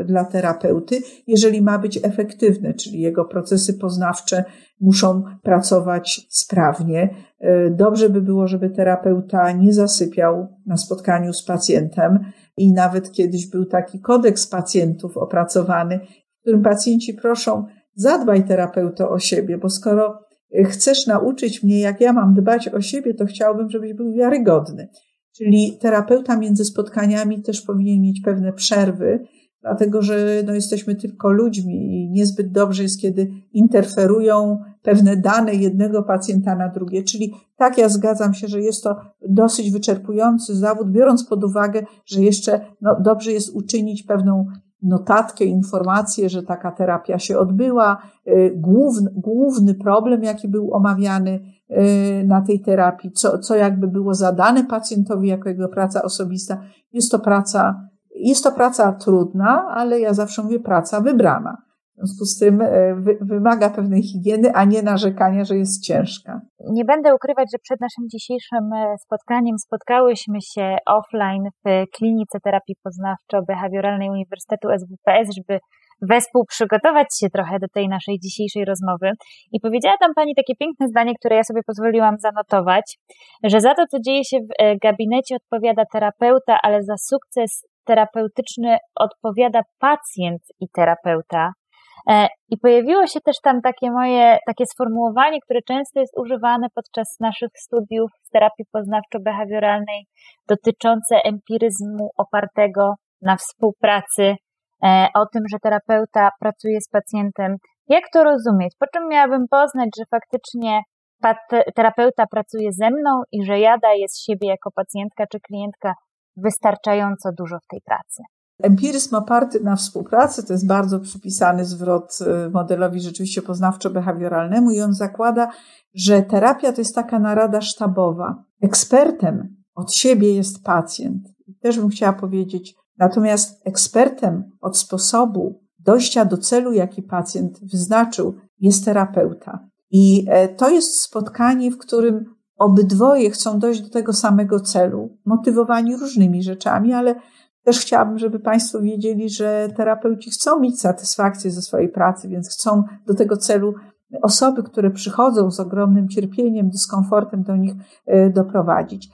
dla terapeuty, jeżeli ma być efektywne, czyli jego procesy poznawcze muszą pracować sprawnie. E, dobrze by było, żeby terapeuta nie zasypiał na spotkaniu z pacjentem i nawet kiedyś był taki kodeks pacjentów opracowany, w którym pacjenci proszą, zadbaj terapeuto o siebie, bo skoro chcesz nauczyć mnie, jak ja mam dbać o siebie, to chciałbym, żebyś był wiarygodny. Czyli terapeuta między spotkaniami też powinien mieć pewne przerwy, dlatego że no, jesteśmy tylko ludźmi i niezbyt dobrze jest, kiedy interferują pewne dane jednego pacjenta na drugie. Czyli tak, ja zgadzam się, że jest to dosyć wyczerpujący zawód, biorąc pod uwagę, że jeszcze no, dobrze jest uczynić pewną notatkę, informację, że taka terapia się odbyła. Y, główny, główny problem, jaki był omawiany y, na tej terapii, co, co jakby było zadane pacjentowi jako jego praca osobista, jest to praca jest to praca trudna, ale ja zawsze mówię praca wybrana. W związku z tym e, wymaga pewnej higieny, a nie narzekania, że jest ciężka. Nie będę ukrywać, że przed naszym dzisiejszym e, spotkaniem spotkałyśmy się offline w klinice terapii poznawczo-behawioralnej Uniwersytetu SWPS, żeby wespół przygotować się trochę do tej naszej dzisiejszej rozmowy. I powiedziała tam pani takie piękne zdanie, które ja sobie pozwoliłam zanotować, że za to, co dzieje się w e, gabinecie odpowiada terapeuta, ale za sukces terapeutyczny odpowiada pacjent i terapeuta. E, I pojawiło się też tam takie moje, takie sformułowanie, które często jest używane podczas naszych studiów z terapii poznawczo-behawioralnej, dotyczące empiryzmu opartego na współpracy, e, o tym, że terapeuta pracuje z pacjentem. Jak to rozumieć? Po czym miałabym poznać, że faktycznie terapeuta pracuje ze mną i że ja daję z siebie jako pacjentka czy klientka wystarczająco dużo w tej pracy? Empiryzm oparty na współpracy to jest bardzo przypisany zwrot y, modelowi rzeczywiście poznawczo-behawioralnemu i on zakłada, że terapia to jest taka narada sztabowa. Ekspertem od siebie jest pacjent. Też bym chciała powiedzieć, natomiast ekspertem od sposobu dojścia do celu, jaki pacjent wyznaczył, jest terapeuta. I e, to jest spotkanie, w którym obydwoje chcą dojść do tego samego celu, motywowani różnymi rzeczami, ale też chciałabym, żeby Państwo wiedzieli, że terapeuci chcą mieć satysfakcję ze swojej pracy, więc chcą do tego celu osoby, które przychodzą z ogromnym cierpieniem, dyskomfortem do nich e, doprowadzić.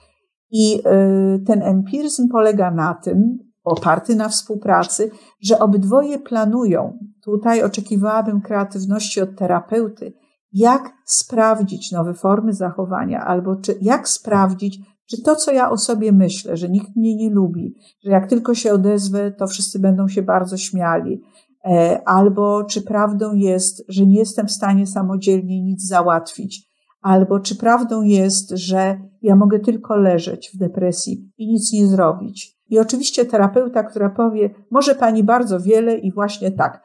I e, ten empiryzm polega na tym, oparty na współpracy, że obydwoje planują. Tutaj oczekiwałabym kreatywności od terapeuty, jak sprawdzić nowe formy zachowania, albo czy, jak sprawdzić, czy to, co ja o sobie myślę, że nikt mnie nie lubi, że jak tylko się odezwę, to wszyscy będą się bardzo śmiali, e, albo czy prawdą jest, że nie jestem w stanie samodzielnie nic załatwić, albo czy prawdą jest, że ja mogę tylko leżeć w depresji i nic nie zrobić. I oczywiście terapeuta, która powie, może pani bardzo wiele i właśnie tak,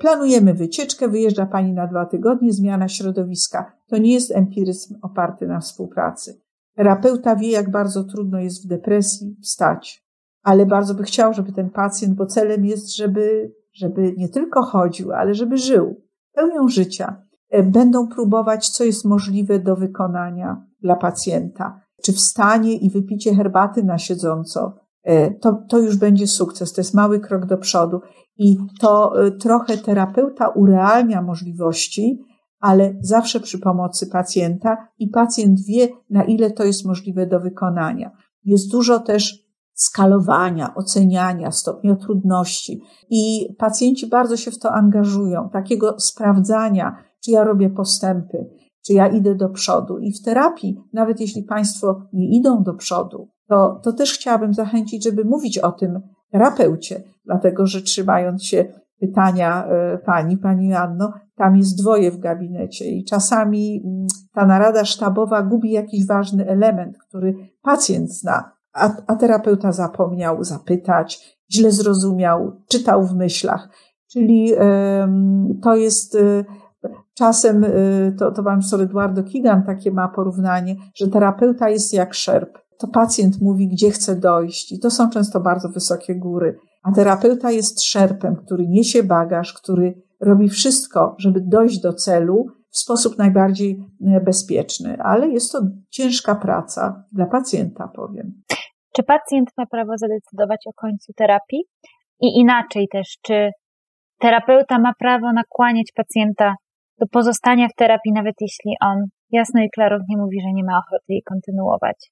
planujemy wycieczkę, wyjeżdża pani na dwa tygodnie, zmiana środowiska. To nie jest empiryzm oparty na współpracy. Terapeuta wie, jak bardzo trudno jest w depresji wstać, ale bardzo by chciał, żeby ten pacjent, bo celem jest, żeby, żeby nie tylko chodził, ale żeby żył pełnią życia. E, będą próbować, co jest możliwe do wykonania dla pacjenta. Czy wstanie i wypicie herbaty na siedząco, e, to, to już będzie sukces, to jest mały krok do przodu. I to e, trochę terapeuta urealnia możliwości, ale zawsze przy pomocy pacjenta i pacjent wie, na ile to jest możliwe do wykonania. Jest dużo też skalowania, oceniania stopnia trudności i pacjenci bardzo się w to angażują, takiego sprawdzania, czy ja robię postępy, czy ja idę do przodu. I w terapii, nawet jeśli Państwo nie idą do przodu, to, to też chciałabym zachęcić, żeby mówić o tym terapeucie, dlatego że trzymając się pytania e, pani, pani Anno, tam jest dwoje w gabinecie i czasami mm, ta narada sztabowa gubi jakiś ważny element, który pacjent zna, a, a terapeuta zapomniał zapytać, źle zrozumiał, czytał w myślach. Czyli to jest e, czasem, e, to, to pan profesor Eduardo Kigan takie ma porównanie, że terapeuta jest jak szerp. To pacjent mówi, gdzie chce dojść i to są często bardzo wysokie góry. A terapeuta jest szerpem, który niesie bagaż, który robi wszystko, żeby dojść do celu w sposób najbardziej e, bezpieczny, ale jest to ciężka praca dla pacjenta, powiem. Czy pacjent ma prawo zadecydować o końcu terapii? I inaczej też, czy terapeuta ma prawo nakłaniać pacjenta do pozostania w terapii, nawet jeśli on jasno i klarownie mówi, że nie ma ochoty jej kontynuować?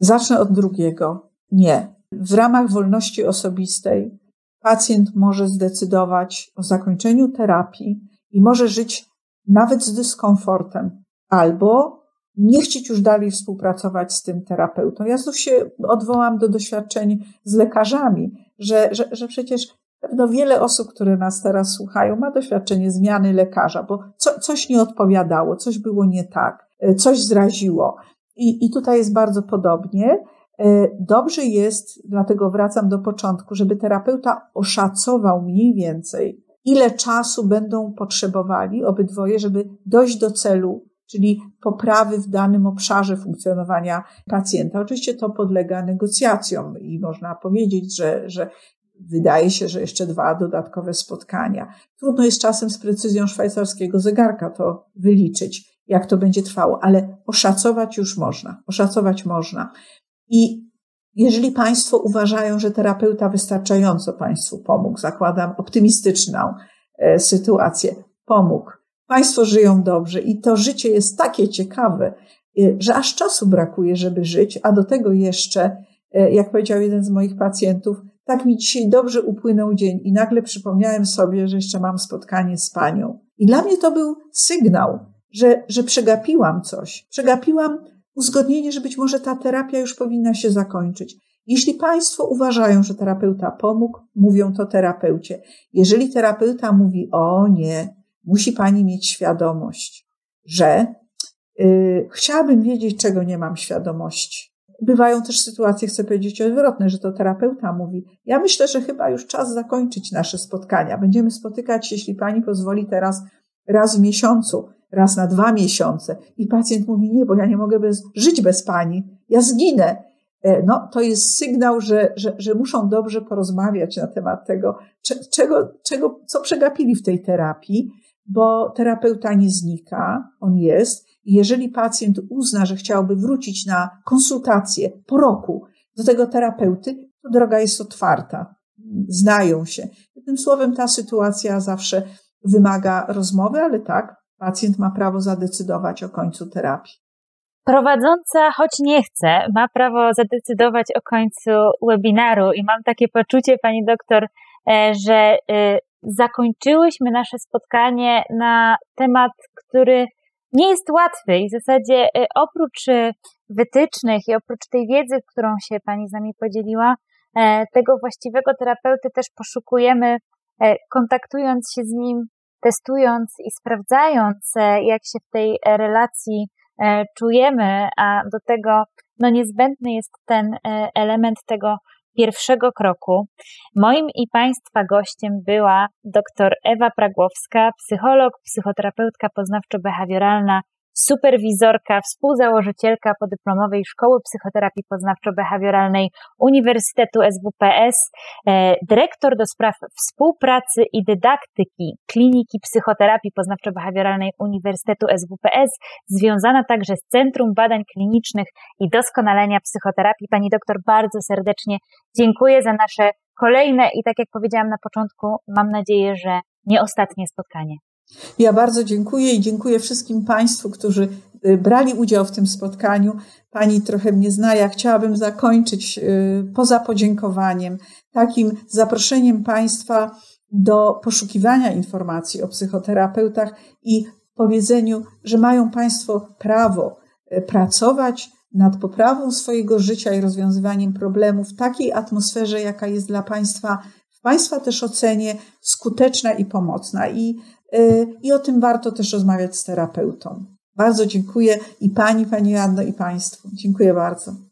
Zacznę od drugiego. Nie. W ramach wolności osobistej pacjent może zdecydować o zakończeniu terapii i może żyć nawet z dyskomfortem, albo nie chcieć już dalej współpracować z tym terapeutą. Ja znów się odwołam do doświadczeń z lekarzami, że, że, że przecież pewno wiele osób, które nas teraz słuchają, ma doświadczenie zmiany lekarza, bo co, coś nie odpowiadało, coś było nie tak, coś zraziło. I, I tutaj jest bardzo podobnie. E, dobrze jest, dlatego wracam do początku, żeby terapeuta oszacował mniej więcej, ile czasu będą potrzebowali obydwoje, żeby dojść do celu, czyli poprawy w danym obszarze funkcjonowania pacjenta. Oczywiście to podlega negocjacjom i można powiedzieć, że, że wydaje się, że jeszcze dwa dodatkowe spotkania. Trudno jest czasem z precyzją szwajcarskiego zegarka to wyliczyć, jak to będzie trwało, ale oszacować już można. Oszacować można. I jeżeli Państwo uważają, że terapeuta wystarczająco Państwu pomógł, zakładam optymistyczną e, sytuację, pomógł, Państwo żyją dobrze i to życie jest takie ciekawe, e, że aż czasu brakuje, żeby żyć, a do tego jeszcze, e, jak powiedział jeden z moich pacjentów, tak mi dzisiaj dobrze upłynął dzień i nagle przypomniałem sobie, że jeszcze mam spotkanie z panią. I dla mnie to był sygnał, że, że przegapiłam coś. Przegapiłam uzgodnienie, że być może ta terapia już powinna się zakończyć. Jeśli Państwo uważają, że terapeuta pomógł, mówią to terapeucie. Jeżeli terapeuta mówi, o nie, musi Pani mieć świadomość, że yy, chciałabym wiedzieć, czego nie mam świadomości. Bywają też sytuacje, chcę powiedzieć odwrotne, że to terapeuta mówi. Ja myślę, że chyba już czas zakończyć nasze spotkania. Będziemy spotykać, jeśli Pani pozwoli, teraz raz w miesiącu, raz na dwa miesiące. I pacjent mówi, nie, bo ja nie mogę bez, żyć bez Pani. Ja zginę. E, no, to jest sygnał, że, że, że muszą dobrze porozmawiać na temat tego, czego, czego, co przegapili w tej terapii, bo terapeuta nie znika, on jest. Jeżeli pacjent uzna, że chciałby wrócić na konsultację po roku do tego terapeuty, to droga jest otwarta. Znają się. Tym słowem, ta sytuacja zawsze wymaga rozmowy, ale tak, pacjent ma prawo zadecydować o końcu terapii. Prowadząca, choć nie chce, ma prawo zadecydować o końcu webinaru i mam takie poczucie, pani doktor, e, że e, zakończyłyśmy nasze spotkanie na temat, który nie jest łatwy i w zasadzie e, oprócz wytycznych i oprócz tej wiedzy, którą się pani z nami podzieliła, tego właściwego terapeuty też poszukujemy, kontaktując się z nim, testując i sprawdzając, jak się w tej relacji E, czujemy, a do tego no niezbędny jest ten e, element tego pierwszego kroku. Moim i Państwa gościem była dr Ewa Pragłowska, psycholog, psychoterapeutka poznawczo-behawioralna superwizorka, współzałożycielka podyplomowej Szkoły Psychoterapii Poznawczo-Behawioralnej Uniwersytetu SWPS, e, dyrektor do spraw współpracy i dydaktyki Kliniki Psychoterapii Poznawczo-Behawioralnej Uniwersytetu SWPS, związana także z Centrum Badań Klinicznych i Doskonalenia Psychoterapii. Pani doktor, bardzo serdecznie dziękuję za nasze kolejne i tak jak powiedziałam na początku, mam nadzieję, że nie ostatnie spotkanie. Ja bardzo dziękuję i dziękuję wszystkim Państwu, którzy y, brali udział w tym spotkaniu. Pani trochę mnie zna, ja chciałabym zakończyć y, poza podziękowaniem takim zaproszeniem Państwa do poszukiwania informacji o psychoterapeutach i powiedzeniu, że mają Państwo prawo y, pracować nad poprawą swojego życia i rozwiązywaniem problemów w takiej atmosferze, jaka jest dla Państwa, w Państwa też ocenie skuteczna i pomocna. I I o tym warto też rozmawiać z terapeutą. Bardzo dziękuję i Pani, Pani Janno, i Państwu. Dziękuję bardzo.